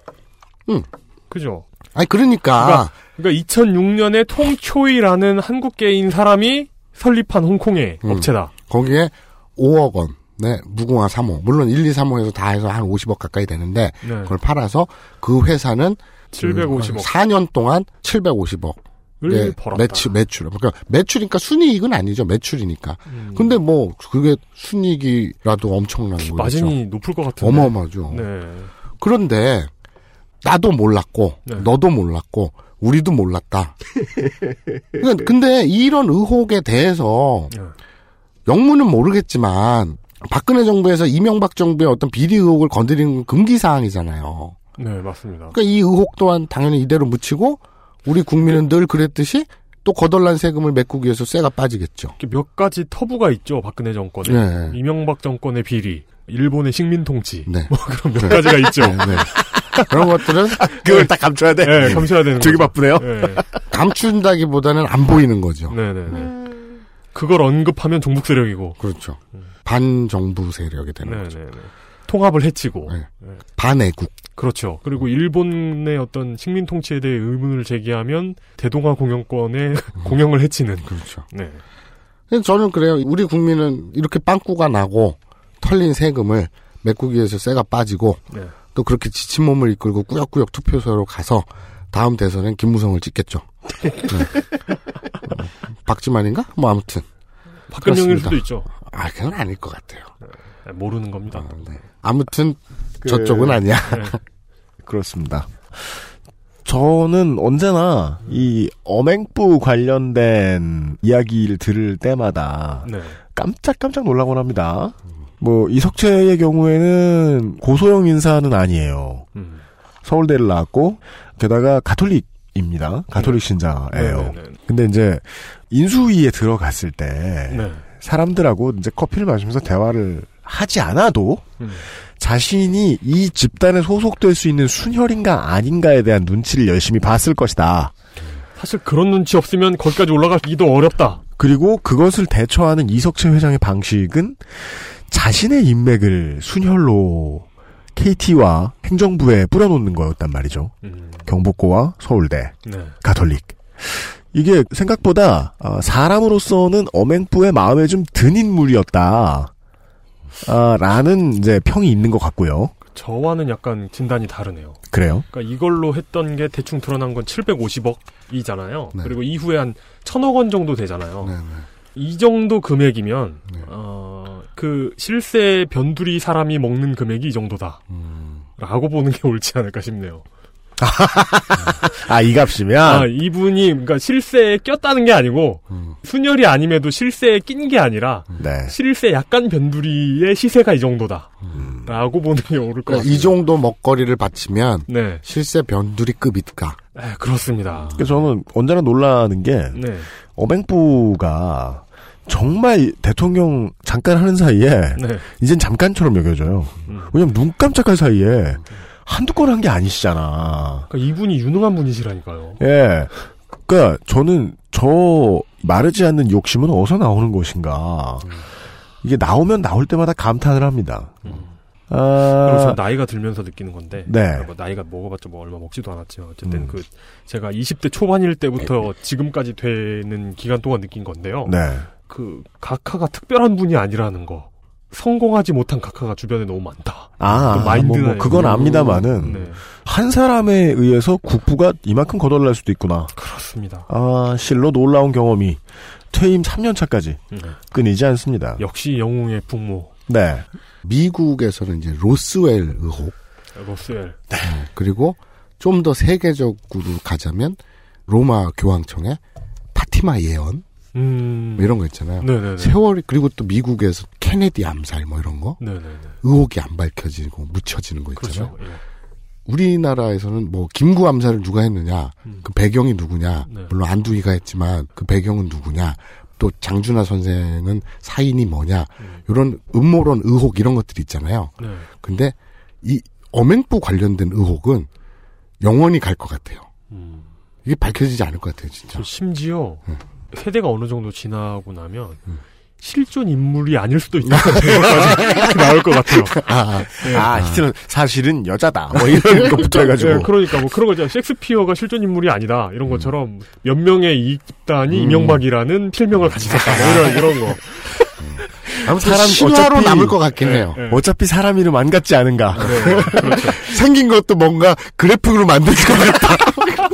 응. 그죠? 아니 그러니까, 그러니까, 그러니까 2006년에 통초이라는 한국계인 사람이 설립한 홍콩의 음. 업체다. 거기에 5억 원. 네, 무궁화 3호. 물론 1, 2, 3호에서 다 해서 한 50억 가까이 되는데, 네. 그걸 팔아서 그 회사는 750억. 4년 동안 750억. 을 벌었다. 매출, 매출. 그러니까 매출이니까 순이익은 아니죠. 매출이니까. 음. 근데 뭐, 그게 순이익이라도 엄청난 거죠. 마진이 높을 것 같은데. 어마어마하죠. 네. 그런데, 나도 몰랐고, 네. 너도 몰랐고, 우리도 몰랐다. 그러니까 근데 이런 의혹에 대해서 네. 영문은 모르겠지만 박근혜 정부에서 이명박 정부의 어떤 비리 의혹을 건드리는 건 금기 사항이잖아요. 네, 맞습니다. 그러니까 이 의혹 또한 당연히 이대로 묻히고 우리 국민은 늘 그랬듯이 또 거덜난 세금을 메꾸기 위해서 쇠가 빠지겠죠. 몇 가지 터부가 있죠, 박근혜 정권에. 네. 이명박 정권의 비리, 일본의 식민 통치. 네. 뭐 그런 몇 가지가 있죠. 네, 네. 그런 것들은 그걸 딱 감춰야 돼. 네, 감춰야 되는 되게 거죠. 바쁘네요. 네. 감춘다기보다는 안 보이는 거죠. 네 네 네. 그걸 언급하면 종북 세력이고. 그렇죠. 반정부 세력이 되는 거죠. 통합을 해치고. 네. 네. 반애국. 그렇죠. 그리고 일본의 어떤 식민 통치에 대해 의문을 제기하면 대동아 공영권의 공영을 해치는. 그렇죠. 네. 저는 그래요. 우리 국민은 이렇게 빵꾸가 나고 털린 세금을 메꾸기 위해서 쇠가 빠지고 네. 또 그렇게 지친 몸을 이끌고 꾸역꾸역 투표소로 가서 다음 대선엔 김무성을 찍겠죠. 네. 어, 박지만인가? 뭐 아무튼. 박근영일. 수도 있죠. 아, 그건 아닐 것 같아요. 네, 모르는 겁니다. 아무튼 그- 저쪽은 아니야. 네. 그렇습니다. 저는 언제나 이 어맹부 관련된 이야기를 들을 때마다 네. 깜짝깜짝 놀라곤 합니다. 뭐 이석채의 경우에는 고소형 인사는 아니에요. 음. 서울대를 나왔고 게다가 가톨릭입니다. 가톨릭 신자예요. 네네네. 근데 이제 인수위에 들어갔을 때 네. 사람들하고 이제 커피를 마시면서 대화를 하지 않아도 음. 자신이 이 집단에 소속될 수 있는 순혈인가 아닌가에 대한 눈치를 열심히 봤을 것이다. 사실 그런 눈치 없으면 거기까지 올라가기도 어렵다. 그리고 그것을 대처하는 이석채 회장의 방식은 자신의 인맥을 순혈로 KT와 행정부에 뿌려놓는 거였단 말이죠. 음. 경복고와 서울대, 네. 가톨릭. 이게 생각보다 아, 사람으로서는 어맹부의 마음에 좀 든 인물이었다. 아, 라는 이제 평이 있는 것 같고요. 저와는 약간 진단이 다르네요. 그래요? 그러니까 이걸로 했던 게 대충 드러난 건 750억이잖아요. 네. 그리고 이후에 한 천억 원 정도 되잖아요. 네, 네. 이 정도 금액이면 어, 그 실세 변두리 사람이 먹는 금액이 이 정도다. 음. 라고 보는 게 옳지 않을까 싶네요. 아, 이 값이면? 아, 이분이 그러니까 실세에 꼈다는 게 아니고 음. 순혈이 아님에도 실세에 낀 게 아니라 네. 실세 약간 변두리의 시세가 이 정도다. 라고 보는 게 옳을 것 그러니까 같습니다. 이 정도 먹거리를 바치면 네. 실세 변두리급일까? 네, 그렇습니다. 그래서 저는 언제나 놀라는 게 네. 어맹부가 정말 대통령 잠깐 하는 사이에 네. 이젠 잠깐처럼 여겨져요. 음. 왜냐면 눈 깜짝할 사이에 한두 건 한 게 아니시잖아. 그러니까 이분이 유능한 분이시라니까요. 예. 그러니까 저는 저 마르지 않는 욕심은 어디서 나오는 것인가. 이게 나오면 나올 때마다 감탄을 합니다. 그래서 아, 나이가 들면서 느끼는 건데 네. 그러니까 뭐 나이가 먹어봤자 뭐 얼마 먹지도 않았죠. 어쨌든 음. 그 제가 20대 초반일 때부터 지금까지 되는 기간 동안 느낀 건데요. 네. 그 각하가 특별한 분이 아니라는 거. 성공하지 못한 각하가 주변에 너무 많다. 아, 그 뭐, 뭐 그건 압니다만은 네. 한 사람에 의해서 국부가 이만큼 거덜날 수도 있구나. 그렇습니다. 아, 실로 놀라운 경험이 퇴임 3년 차까지 네. 끊이지 않습니다. 역시 영웅의 풍모 네. 미국에서는 이제 로스웰 의혹 로스웰. 네. 그리고 좀 더 세계적으로 가자면 로마 교황청의 파티마 예언 음. 뭐 이런 거 있잖아요. 네네네. 세월이 그리고 또 미국에서 케네디 암살 뭐 이런 거 네네네. 의혹이 안 밝혀지고 묻혀지는 거 있잖아요. 그렇죠. 예. 우리나라에서는 뭐 김구 암살을 누가 했느냐, 그 배경이 누구냐, 네. 물론 안두희가 했지만 그 배경은 누구냐, 또 장준하 선생은 사인이 뭐냐, 이런 음모론 의혹 이런 것들이 있잖아요. 네. 근데 이 어맹부 관련된 의혹은 영원히 갈 것 같아요. 음. 이게 밝혀지지 않을 것 같아요, 진짜. 저 심지어 음. 세대가 어느 정도 지나고 나면 실존 인물이 아닐 수도 것까지 나올 것 같아요. 아, 네. 아, 히트는 사실은 여자다. 뭐 이런 것부터 해가지고. 네, 그러니까 뭐 그런 거죠. 셰익스피어가 실존 인물이 아니다. 이런 것처럼 몇 명의 이익단이 음. 이명박이라는 필명을 가지고 있다. 뭐 이런 이런 거. 아무튼 신화로 남을 것 같긴 해요. 네. 어차피 사람 이름 안 같지 않은가. 생긴 것도 뭔가 그래픽으로 만들 것 같다.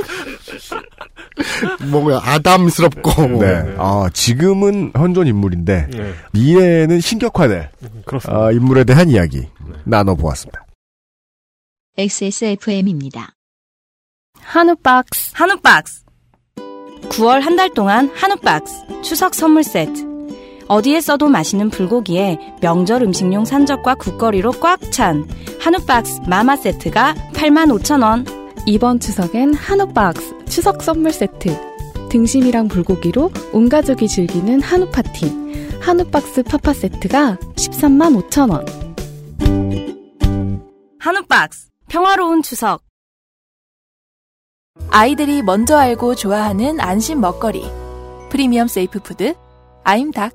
뭔가 아담스럽고. 네. 아, 지금은 현존 인물인데, 네. 미래에는 신격화될, 그렇습니다. 아, 인물에 대한 이야기 나눠보았습니다. XSFM입니다. 한우 박스. 한우 박스. 9월 한 달 동안 한우 박스 추석 선물 세트. 어디에 써도 맛있는 불고기에 명절 음식용 산적과 국거리로 꽉 찬 한우 박스 마마 세트가 85,000원. 이번 추석엔 한우 박스 추석 선물 세트. 등심이랑 불고기로 온 가족이 즐기는 한우 파티. 한우 박스 파파 세트가 13만 5천 원. 한우 박스 평화로운 추석. 아이들이 먼저 알고 좋아하는 안심 먹거리. 프리미엄 safe food 아임닭.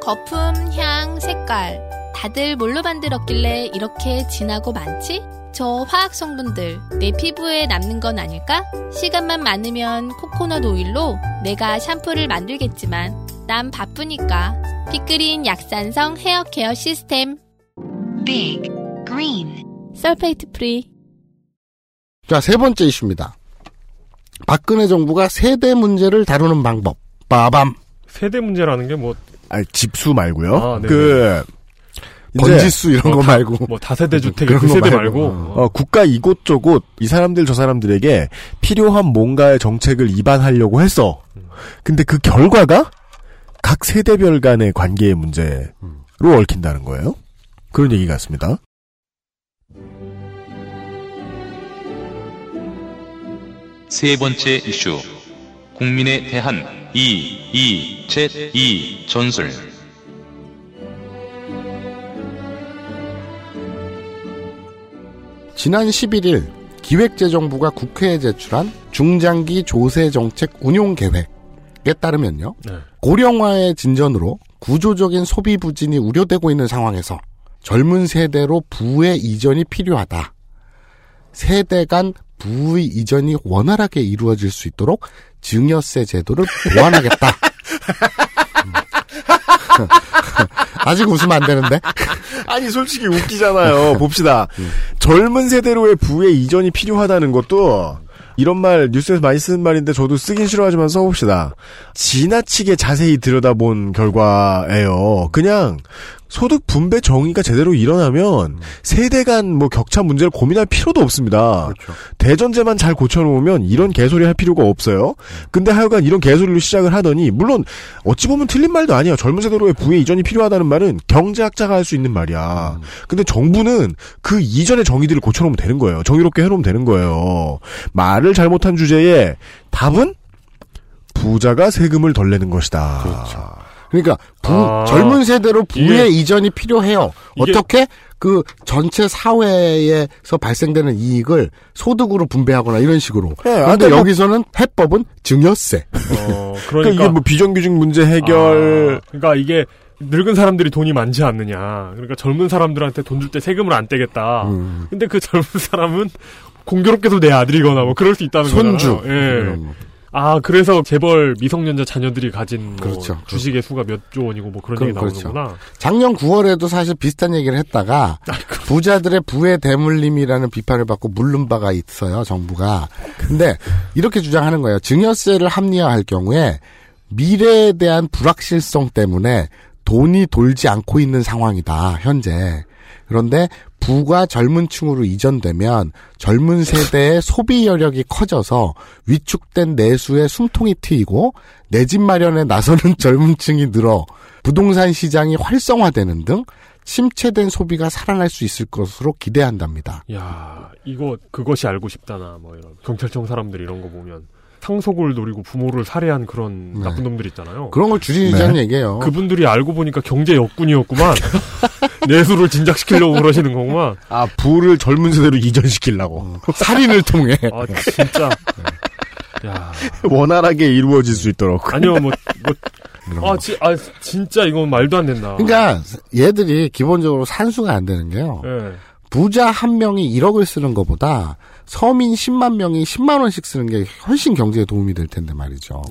거품, 향, 색깔. 다들 뭘로 만들었길래 이렇게 진하고 많지? 저 화학 성분들 내 피부에 남는 건 아닐까? 시간만 많으면 코코넛 오일로 내가 샴푸를 만들겠지만 난 바쁘니까 빅그린 약산성 헤어 케어 시스템 Big Green sulfate free 자, 세 번째 이슈입니다. 박근혜 정부가 세대 문제를 다루는 방법. 빠밤. 세대 문제라는 게 뭐 아니, 집수 말고요. 아, 네네. 그, 번지수 이런 뭐 거 다- 말고. 뭐 다세대 주택 그런 그거 세대 말고. 말고, 어, 국가 이곳저곳 이 사람들 저 사람들에게 필요한 뭔가의 정책을 입안하려고 했어. 근데 그 결과가 각 세대별 간의 관계의 문제로 얽힌다는 거예요. 그런 얘기 같습니다. 세 번째 이슈. 국민에 대한 이, 이, 제, 이 전술. 지난 11일 기획재정부가 국회에 제출한 중장기 조세 정책 운용 계획에 따르면요. 네. 고령화의 진전으로 구조적인 소비 부진이 우려되고 있는 상황에서 젊은 세대로 부의 이전이 필요하다. 세대 간 부의 이전이 원활하게 이루어질 수 있도록 증여세 제도를 보완하겠다. 음. 아직 웃으면 안 되는데? 아니 솔직히 웃기잖아요. 봅시다. 젊은 세대로의 부의 이전이 필요하다는 것도 이런 말 뉴스에서 많이 쓰는 말인데 저도 쓰긴 싫어하지만 써봅시다. 지나치게 자세히 들여다본 결과예요. 그냥 소득 분배 정의가 제대로 일어나면 세대 간 뭐 격차 문제를 고민할 필요도 없습니다. 대전제만 잘 고쳐놓으면 이런 개소리 할 필요가 없어요. 근데 하여간 이런 개소리로 시작을 하더니 물론 어찌 보면 틀린 말도 아니에요. 젊은 세대로의 부의 이전이 필요하다는 말은 경제학자가 할 수 있는 말이야. 근데 정부는 그 이전의 정의들을 고쳐놓으면 되는 거예요. 정의롭게 해놓으면 되는 거예요. 말을 잘못한 주제에 답은 부자가 세금을 덜 내는 것이다. 그렇죠. 그러니까 부, 아. 젊은 세대로 부의 이게- 이전이 필요해요. 어떻게 그 전체 사회에서 발생되는 이익을 소득으로 분배하거나 이런 식으로. 네, 그런데 아까 뭐- 여기서는 해법은 증여세. 어, 그러니까 그러니까 이게 뭐 비정규직 문제 해결 아, 그러니까 이게 늙은 사람들이 돈이 많지 않느냐. 그러니까 젊은 사람들한테 돈 줄 때 세금을 안 떼겠다. 음. 근데 그 젊은 사람은 공교롭게도 내 아들이거나 뭐 그럴 수 있다는 손주. 거잖아요. 예. 아 그래서 재벌 미성년자 자녀들이 가진 뭐 그렇죠. 주식의 수가 몇 조 원이고 뭐 그런 얘기 그렇죠. 나오는구나. 작년 9월에도 사실 비슷한 얘기를 했다가 부자들의 부의 대물림이라는 비판을 받고 물른 바가 있어요, 정부가. 근데 이렇게 주장하는 거예요. 증여세를 합리화할 경우에 미래에 대한 불확실성 때문에 돈이 돌지 않고 있는 상황이다, 현재. 그런데 부가 젊은 층으로 이전되면 젊은 세대의 소비 여력이 커져서 위축된 내수의 숨통이 트이고 내 집 마련에 나서는 젊은 층이 늘어 부동산 시장이 활성화되는 등 침체된 소비가 살아날 수 있을 것으로 기대한답니다. 야 이거 그것이 알고 싶다나 뭐 이런 경찰청 사람들 이런 거 보면 상속을 노리고 부모를 살해한 그런 나쁜 놈들 있잖아요. 네. 그런 걸 주진우자는 얘기예요. 그분들이 알고 보니까 경제 역군이었구만. 내수를 진작시키려고 그러시는 거구만. 아 부를 젊은 세대로 이전시키려고 살인을 통해 아 진짜. 야 원활하게 이루어질 수 있도록. 아니요 뭐 뭐. 아, 지, 아 진짜 이건 말도 안 된다. 그러니까 얘들이 기본적으로 산수가 안 되는 게요. 예. 부자 한 명이 1억을 쓰는 것보다 서민 10만 명이 10만 원씩 쓰는 게 훨씬 경제에 도움이 될 텐데 말이죠.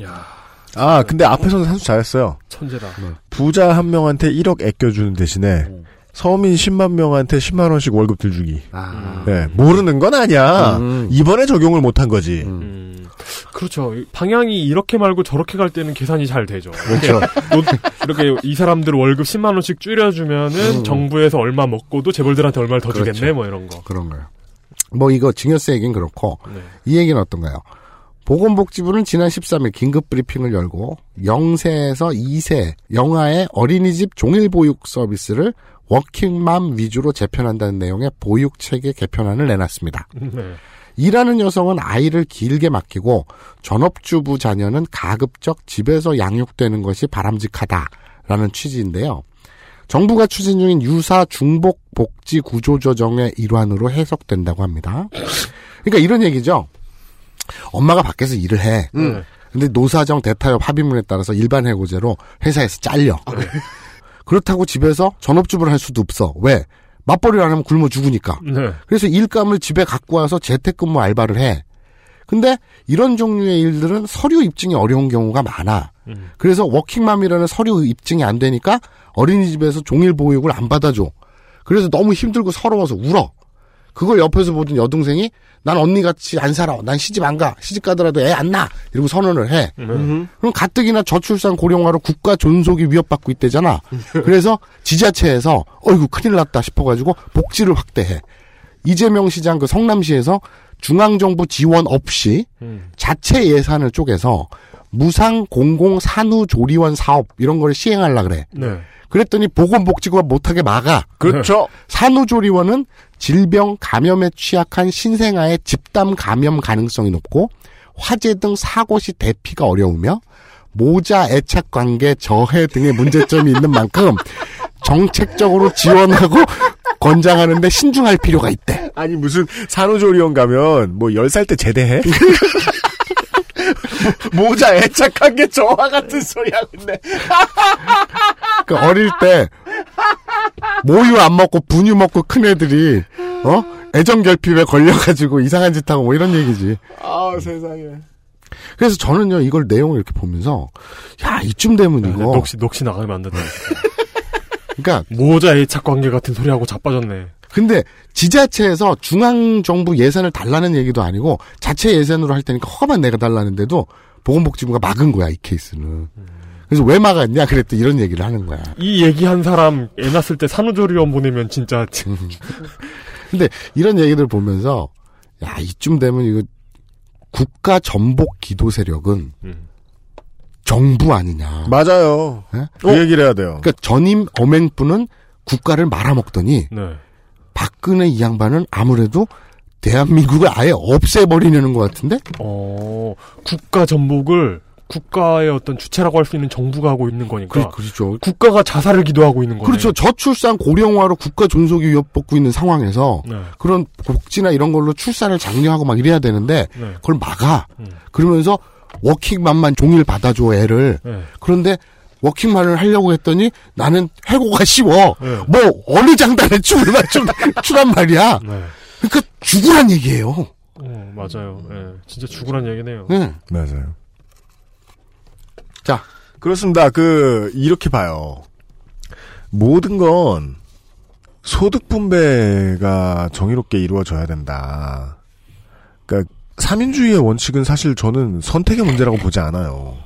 아 근데 앞에서는 산수 잘했어요. 천재다. 부자 한 명한테 1억 아껴주는 대신에 서민 10만 명한테 10만 원씩 월급 들주기. 아. 네, 모르는 건 아니야. 음. 이번에 적용을 못한 거지. 그렇죠. 방향이 이렇게 말고 저렇게 갈 때는 계산이 잘 되죠. 그렇죠. 이렇게, 이렇게 이 사람들 월급 10만 원씩 줄여주면은 음. 정부에서 얼마 먹고도 재벌들한테 얼마를 더 그렇죠. 주겠네 뭐 이런 거. 그런 거요. 뭐 이거 증여세 얘기는 그렇고 네. 이 얘기는 어떤가요? 보건복지부는 지난 13일 긴급 브리핑을 열고 0세에서 2세 영아의 어린이집 종일 보육 서비스를 워킹맘 위주로 재편한다는 내용의 보육 체계 개편안을 내놨습니다. 네. 일하는 여성은 아이를 길게 맡기고 전업주부 자녀는 가급적 집에서 양육되는 것이 바람직하다라는 취지인데요. 정부가 추진 중인 유사 중복 복지 구조 조정의 일환으로 해석된다고 합니다. 그러니까 이런 얘기죠. 엄마가 밖에서 일을 해. 음. 근데 노사정 대타협 합의문에 따라서 일반 해고제로 회사에서 잘려. 그렇다고 집에서 전업주부를 할 수도 없어. 왜? 맞벌이를 안 하면 굶어 죽으니까. 네. 그래서 일감을 집에 갖고 와서 재택근무 알바를 해. 근데 이런 종류의 일들은 서류 입증이 어려운 경우가 많아. 그래서 워킹맘이라는 서류 입증이 안 되니까 어린이집에서 종일 보육을 안 받아줘. 그래서 너무 힘들고 서러워서 울어. 그걸 옆에서 보던 여동생이 난 언니같이 안 살아. 난 시집 안 가. 시집 가더라도 애 안 낳아. 이러고 선언을 해. 그럼 가뜩이나 저출산 고령화로 국가 존속이 위협받고 있대잖아. 그래서 지자체에서 어이구 큰일 났다 싶어가지고 복지를 확대해. 이재명 시장 그 성남시에서 중앙정부 지원 없이 자체 예산을 쪼개서 무상 공공 산후 조리원 사업 이런 걸 시행하려 그래. 네. 그랬더니 보건복지부가 못하게 막아. 그렇죠. 산후조리원은 질병 감염에 취약한 신생아의 집단 감염 가능성이 높고 화재 등 사고 시 대피가 어려우며 모자 애착 관계 저해 등의 문제점이 있는 만큼 정책적으로 지원하고 권장하는데 신중할 필요가 있대. 아니 무슨 산후조리원 가면 뭐 10살 때 제대해? 모자 애착한 게 저와 같은 소리 하고 있네. 그 어릴 때 모유 안 먹고 분유 먹고 큰 애들이 어 애정 결핍에 걸려가지고 이상한 짓 하고 뭐 이런 얘기지. 아 세상에. 그래서 저는요 이걸 내용을 이렇게 보면서 야 이쯤 되면 이거 녹시 녹시 나가면 안 된다. 그러니까 모자 애착 관계 같은 소리하고 자빠졌네. 근데 지자체에서 중앙 정부 예산을 달라는 얘기도 아니고 자체 예산으로 할 테니까 허가만 내가 달라는데도 보건복지부가 막은 거야 이 케이스는. 그래서 왜 막았냐 그랬더니 이런 얘기를 하는 거야. 이 얘기한 사람 애 낳았을 때 산후조리원 보내면 진짜 근데 이런 얘기들 보면서 야 이쯤 되면 이거 국가 전복 기도 세력은 정부 아니냐. 맞아요. 예? 그 얘기를 해야 돼요. 그러니까 전임 엄행부는 국가를 말아먹더니 네. 박근혜 이 양반은 아무래도 대한민국을 아예 없애버리려는 것 같은데? 어, 국가 전복을 국가의 어떤 주체라고 할 수 있는 정부가 하고 있는 거니까. 그, 그렇죠. 국가가 자살을 기도하고 있는 거예요. 그렇죠. 저출산 고령화로 국가 존속이 위협받고 있는 상황에서 네. 그런 복지나 이런 걸로 출산을 장려하고 막 이래야 되는데 네. 그걸 막아. 음. 그러면서 워킹맘만 종일 받아줘 애를. 네. 그런데 워킹맘을 하려고 했더니 나는 해고가 쉬워. 네. 뭐 어느 장단에 춤을 맞춘 추란 말이야. 네. 그러니까 죽으란 얘기예요. 어, 맞아요. 예, 진짜 죽으란 얘기네요. 네. 맞아요. 자. 그렇습니다. 그, 이렇게 봐요. 모든 건 소득 분배가 정의롭게 이루어져야 된다. 그러니까 삼인주의의 원칙은 사실 저는 선택의 문제라고 보지 않아요.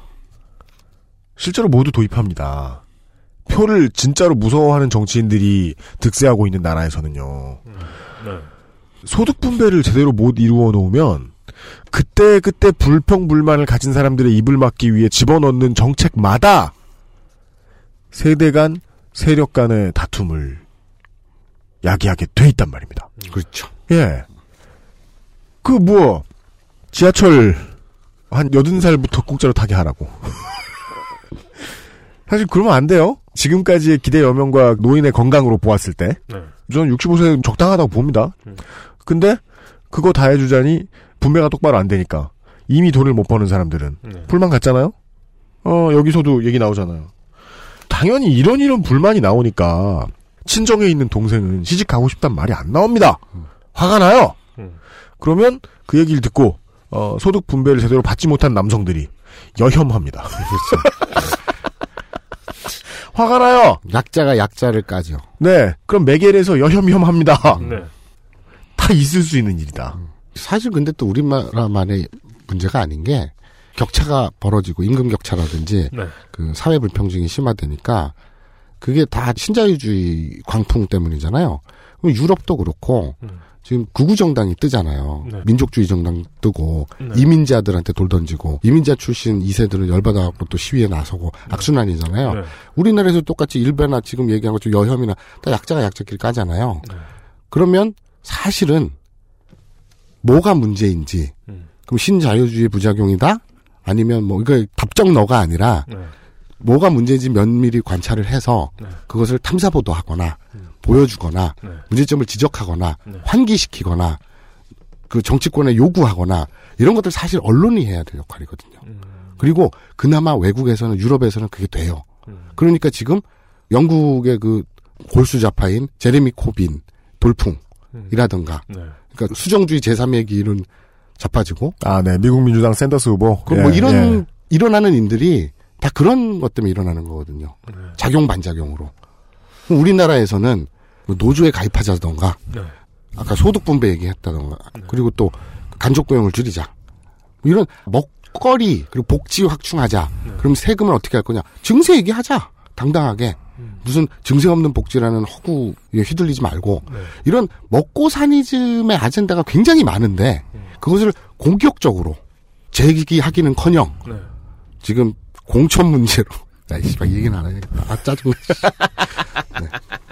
실제로 모두 도입합니다. 표를 진짜로 무서워하는 정치인들이 득세하고 있는 나라에서는요. 네. 소득 분배를 제대로 못 이루어 놓으면 그때 그때 불평 불만을 가진 사람들의 입을 막기 위해 집어넣는 정책마다 세대 간 세력 간의 다툼을 야기하게 돼 있단 말입니다. 그렇죠. 예. 그 뭐 지하철 한 여든 살부터 공짜로 타게 하라고. 사실 그러면 안 돼요. 지금까지의 기대 여명과 노인의 건강으로 보았을 때 네. 저는 65세 적당하다고 봅니다. 근데 그거 다 해주자니 분배가 똑바로 안 되니까 이미 돈을 못 버는 사람들은 네. 불만 갖잖아요. 어 여기서도 얘기 나오잖아요. 당연히 이런 이런 불만이 나오니까 친정에 있는 동생은 시집 가고 싶단 말이 안 나옵니다. 화가 나요. 음. 그러면 그 얘기를 듣고 어, 소득 분배를 제대로 받지 못한 남성들이 여혐합니다. 화가 나요. 약자가 약자를 까죠. 네, 그럼 매겔에서 여혐혐합니다. 네. 다 있을 수 있는 일이다. 사실 근데 또 우리나라만의 문제가 아닌 게 격차가 벌어지고 임금 격차라든지 네. 그 사회 불평등이 심화되니까 그게 다 신자유주의 광풍 때문이잖아요. 그럼 유럽도 그렇고 지금 구구 정당이 뜨잖아요. 네. 민족주의 정당 뜨고 네. 이민자들한테 돌 던지고 이민자 출신 2세들은 열받아갖고 또 시위에 나서고 악순환이잖아요. 네. 우리나라에서 똑같이 일베나 지금 얘기한 것처럼 여혐이나 다 약자가 약자끼리 까잖아요. 네. 그러면 사실은 뭐가 문제인지 음. 그럼 신자유주의 부작용이다? 아니면 뭐 이거 답정 너가 아니라 네. 뭐가 문제인지 면밀히 관찰을 해서 네. 그것을 탐사보도 하거나 보여주거나 네. 문제점을 지적하거나 네. 환기시키거나 그 정치권에 요구하거나 이런 것들 사실 언론이 해야 될 역할이거든요. 음. 그리고 그나마 외국에서는 유럽에서는 그게 돼요. 음. 그러니까 지금 영국의 그 골수자파인 제레미 코빈 돌풍이라든가 네. 그러니까 수정주의 제3의 길은 자빠지고 아, 네. 미국 민주당 샌더스 후보. 그 예, 뭐 이런 예. 일어나는 일들이 다 그런 것 때문에 일어나는 거거든요. 네. 작용 반작용으로. 우리나라에서는 뭐 노조에 가입하자던가 네. 아까 소득 분배 얘기했다던가 그리고 또 간접 고용을 줄이자. 뭐 이런 먹거리 그리고 복지 확충하자. 네. 그럼 세금을 어떻게 할 거냐? 증세 얘기하자. 당당하게. 음. 무슨 증세 없는 복지라는 허구에 휘둘리지 말고 네. 이런 먹고 사니즘의 아젠다가 굉장히 많은데 그것을 공격적으로 제기하기는커녕 네. 지금 공천 문제로 야, 이씨발 얘기는 안 하겠다. 아, 짜증나.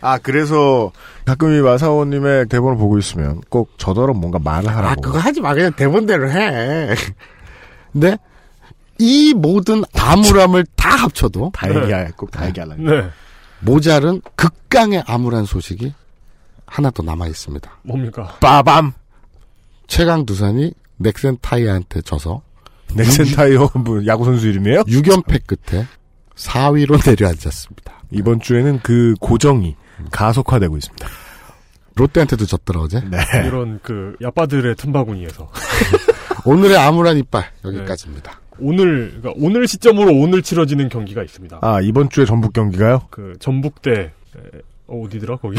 아, 그래서 가끔 이 마사오님의 대본을 보고 있으면 꼭 저더러 뭔가 말을 하라고. 아, 그거 하지 마. 그냥 대본대로 해. 근데 이 모든 암울함을 다 합쳐도 다 얘기해, 꼭다 얘기하려고. 네. 모자른 극강의 암울한 소식이 하나 더 남아 있습니다. 뭡니까? 빠밤. 최강 두산이 넥센 타이어한테 져서 넥센 타이어 뭐 야구 선수 이름이에요? 6연패 끝에 4위로 내려앉았습니다. 이번 주에는 그 고정이 가속화되고 있습니다. 롯데한테도 졌더라 어제. 네. 이런 그 야빠들의 틈바구니에서 오늘의 암울한 이빨 여기까지입니다. 오늘 그러니까 오늘 시점으로 오늘 치러지는 경기가 있습니다. 아, 이번 주에 전북 경기가요? 그 전북대 에, 어, 어디더라 거기?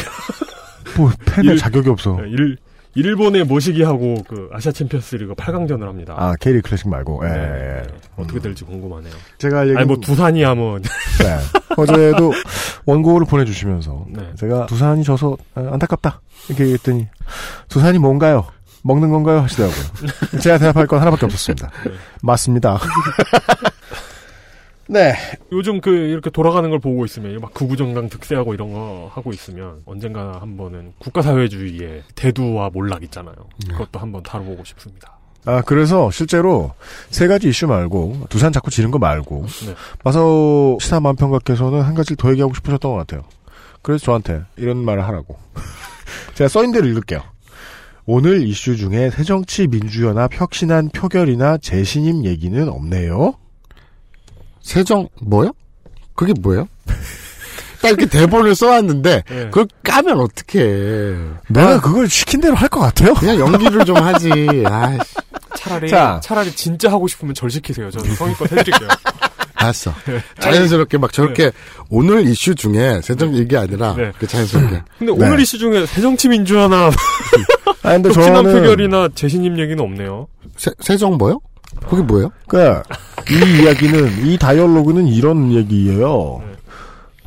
뭐, 팬의 일- 자격이 없어. 네, 일 일본의 모시기 하고 그 아시아 챔피언스리그 8강전을 합니다. 아, K리그 클래식 말고, 예, 네. 예. 어떻게 될지 궁금하네요. 제가 얘기 아니 뭐 두산이야 뭐. 네. 어제도 원고를 보내주시면서 네. 제가 두산이 져서 아, 안타깝다 이렇게 얘기했더니 두산이 뭔가요? 먹는 건가요? 하시더라고요. 제가 대답할 건 하나밖에 없었습니다. 맞습니다. 네. 요즘 그 이렇게 돌아가는 걸 보고 있으면 막 구구정당 득세하고 이런 거 하고 있으면 언젠가 한 번은 국가사회주의의 대두와 몰락 있잖아요. 그것도 한번 다뤄보고 싶습니다. 아, 그래서 실제로 세 가지 이슈 말고, 두산 자꾸 지른 거 말고, 네. 마사오 시사 만평가께서는 한 가지를 더 얘기하고 싶으셨던 것 같아요. 그래서 저한테 이런 말을 하라고. 제가 써인 대로 읽을게요. 오늘 이슈 중에 새정치 민주연합 혁신안 표결이나 재신임 얘기는 없네요. 세정 뭐요? 그게 뭐예요? 딱 이렇게 대본을 써왔는데 네. 그걸 까면 어떡해. 내가 그걸 시킨 대로 할 것 같아요? 그냥 연기를 좀 하지. 아이씨. 차라리 자. 차라리 진짜 하고 싶으면 절 시키세요. 저는 성의껏 해드릴게요. 알았어. 자연스럽게 막 저렇게 네. 오늘 이슈 중에 세정 얘기 아니라 네. 그 자연스럽게. 근데 네. 오늘 이슈 중에 새정치민주연합 아, 근데 저는, 표결이나 재신임 얘기는 없네요. 세, 세정 뭐요? 그게 뭐예요? 그니까, 이 이야기는, 이 다이얼로그는 이런 얘기예요.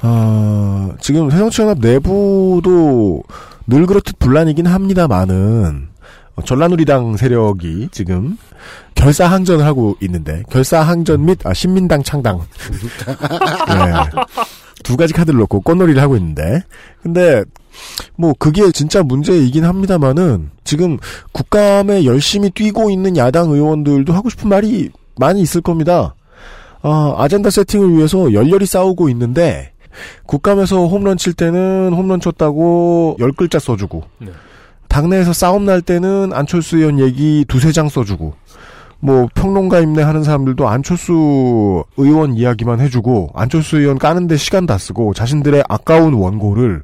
아, 지금 새정치연합 내부도 늘 그렇듯 분란이긴 합니다만은, 어, 전라누리당 세력이 지금 결사 항전을 하고 있는데, 결사 항전 및, 아, 신민당 창당. 네. 두 가지 카드를 놓고 꽃놀이를 하고 있는데, 근데, 뭐, 그게 진짜 문제이긴 합니다만은, 지금 국감에 열심히 뛰고 있는 야당 의원들도 하고 싶은 말이 많이 있을 겁니다. 아, 아젠다 세팅을 위해서 열렬히 싸우고 있는데, 국감에서 홈런 칠 때는 홈런 쳤다고 열 글자 써주고, 네. 당내에서 싸움 날 때는 안철수 의원 얘기 두세 장 써주고, 뭐 평론가 임내 하는 사람들도 안철수 의원 이야기만 해주고 안철수 의원 까는데 시간 다 쓰고 자신들의 아까운 원고를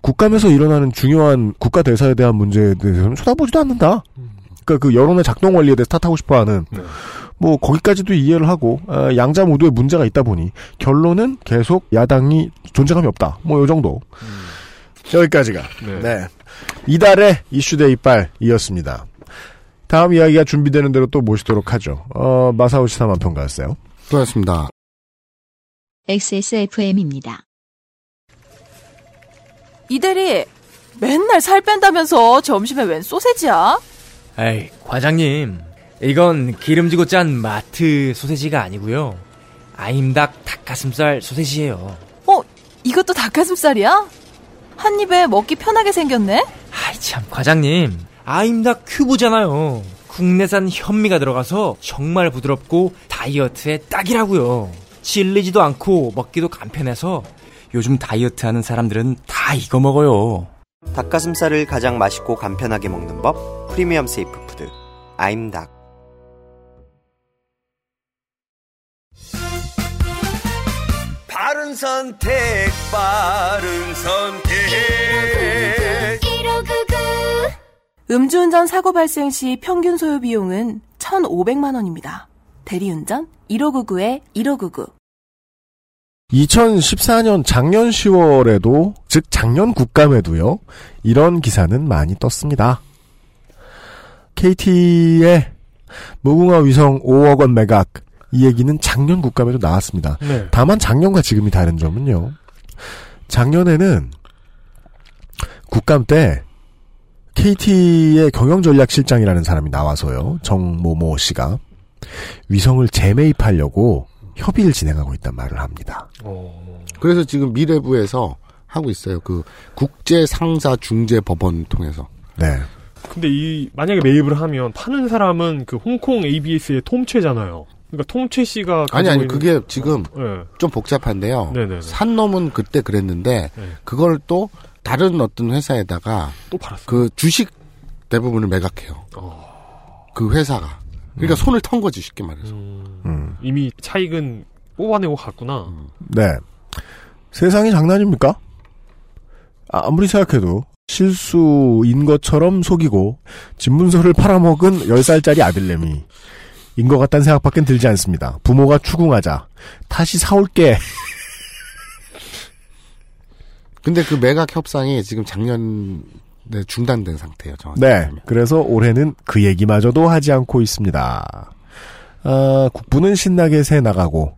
국감에서 일어나는 중요한 국가 대사에 대한 문제에 대해서는 쳐다보지도 않는다. 그러니까 그 여론의 작동 원리에 대해서 탓하고 싶어하는 뭐 거기까지도 이해를 하고 어, 양자 모두에 문제가 있다 보니 결론은 계속 야당이 존재감이 없다. 뭐 요 정도. 여기까지가 네. 네. 이달의 이슈대 이빨이었습니다. 다음 이야기가 준비되는 대로 또 모시도록 하죠. 어, 마사오 시사만 평가였어요. 수고하셨습니다. XSFM입니다. 이대리 맨날 살 뺀다면서 점심에 웬 소세지야? 에이, 과장님. 이건 기름지고 짠 마트 소세지가 아니고요. 아임닭 닭가슴살 소세지예요. 어, 이것도 닭가슴살이야? 한 입에 먹기 편하게 생겼네? 아이 참, 과장님. 아임닭 큐브잖아요. 국내산 현미가 들어가서 정말 부드럽고 다이어트에 딱이라고요. 질리지도 않고 먹기도 간편해서 요즘 다이어트 하는 사람들은 다 이거 먹어요. 닭가슴살을 가장 맛있고 간편하게 먹는 법 premium safe food 아임닭 바른 선택, 바른 선택. 음주운전 사고 발생 시 평균 소요 비용은 1,500만 원입니다. 대리운전 1599에 1599. 2014년 작년 10월에도 즉 작년 국감에도요. 이런 기사는 많이 떴습니다. KT의 무궁화 위성 5억 원 매각 이 얘기는 작년 국감에도 나왔습니다. 네. 다만 작년과 지금이 다른 점은요. 작년에는 국감 때 KT의 경영전략실장이라는 사람이 나와서요. 정모모 씨가 위성을 재매입하려고 협의를 진행하고 있단 말을 합니다. 그래서 지금 미래부에서 하고 있어요. 그 국제 상사 중재 법원 통해서. 네. 근데 이 만약에 매입을 하면 파는 사람은 그 홍콩 ABS의 톰최잖아요. 그러니까 톰최 씨가 아니 아니 있는- 그게 지금 네. 좀 복잡한데요. 네네네. 산 놈은 그때 그랬는데 네. 그걸 또 다른 어떤 회사에다가 또 팔았어. 그 주식 대부분을 매각해요. 그 회사가. 그러니까 음. 손을 턴 거지 쉽게 말해서. 이미 차익은 뽑아내고 갔구나. 네. 세상이 장난입니까? 아, 아무리 생각해도 실수인 것처럼 속이고 집문서를 팔아먹은 10살짜리 아들내미 인것 같다는 생각밖엔 들지 않습니다. 부모가 추궁하자 다시 사올게. 근데 그 매각 협상이 지금 작년에 중단된 상태예요. 정확히. 네. 그래서 올해는 그 얘기마저도 하지 않고 있습니다. 아, 국부는 신나게 새 나가고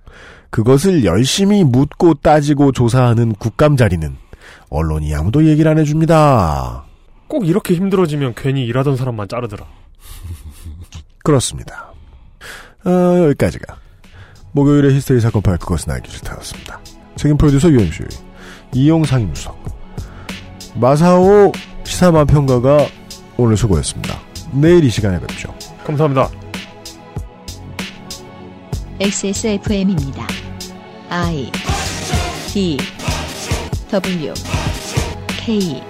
그것을 열심히 묻고 따지고 조사하는 국감 자리는 언론이 아무도 얘기를 안 해줍니다. 꼭 이렇게 힘들어지면 괜히 일하던 사람만 자르더라. 그렇습니다. 어, 여기까지가 목요일의 히스테리 사건 파일 그것은 알기 싫다였습니다. 책임 프로듀서 UMC 이용상임 수석, 마사오 시사만평가가 오늘 수고했습니다. 내일 이 시간에 뵙죠. 감사합니다. XSFM입니다. I D W K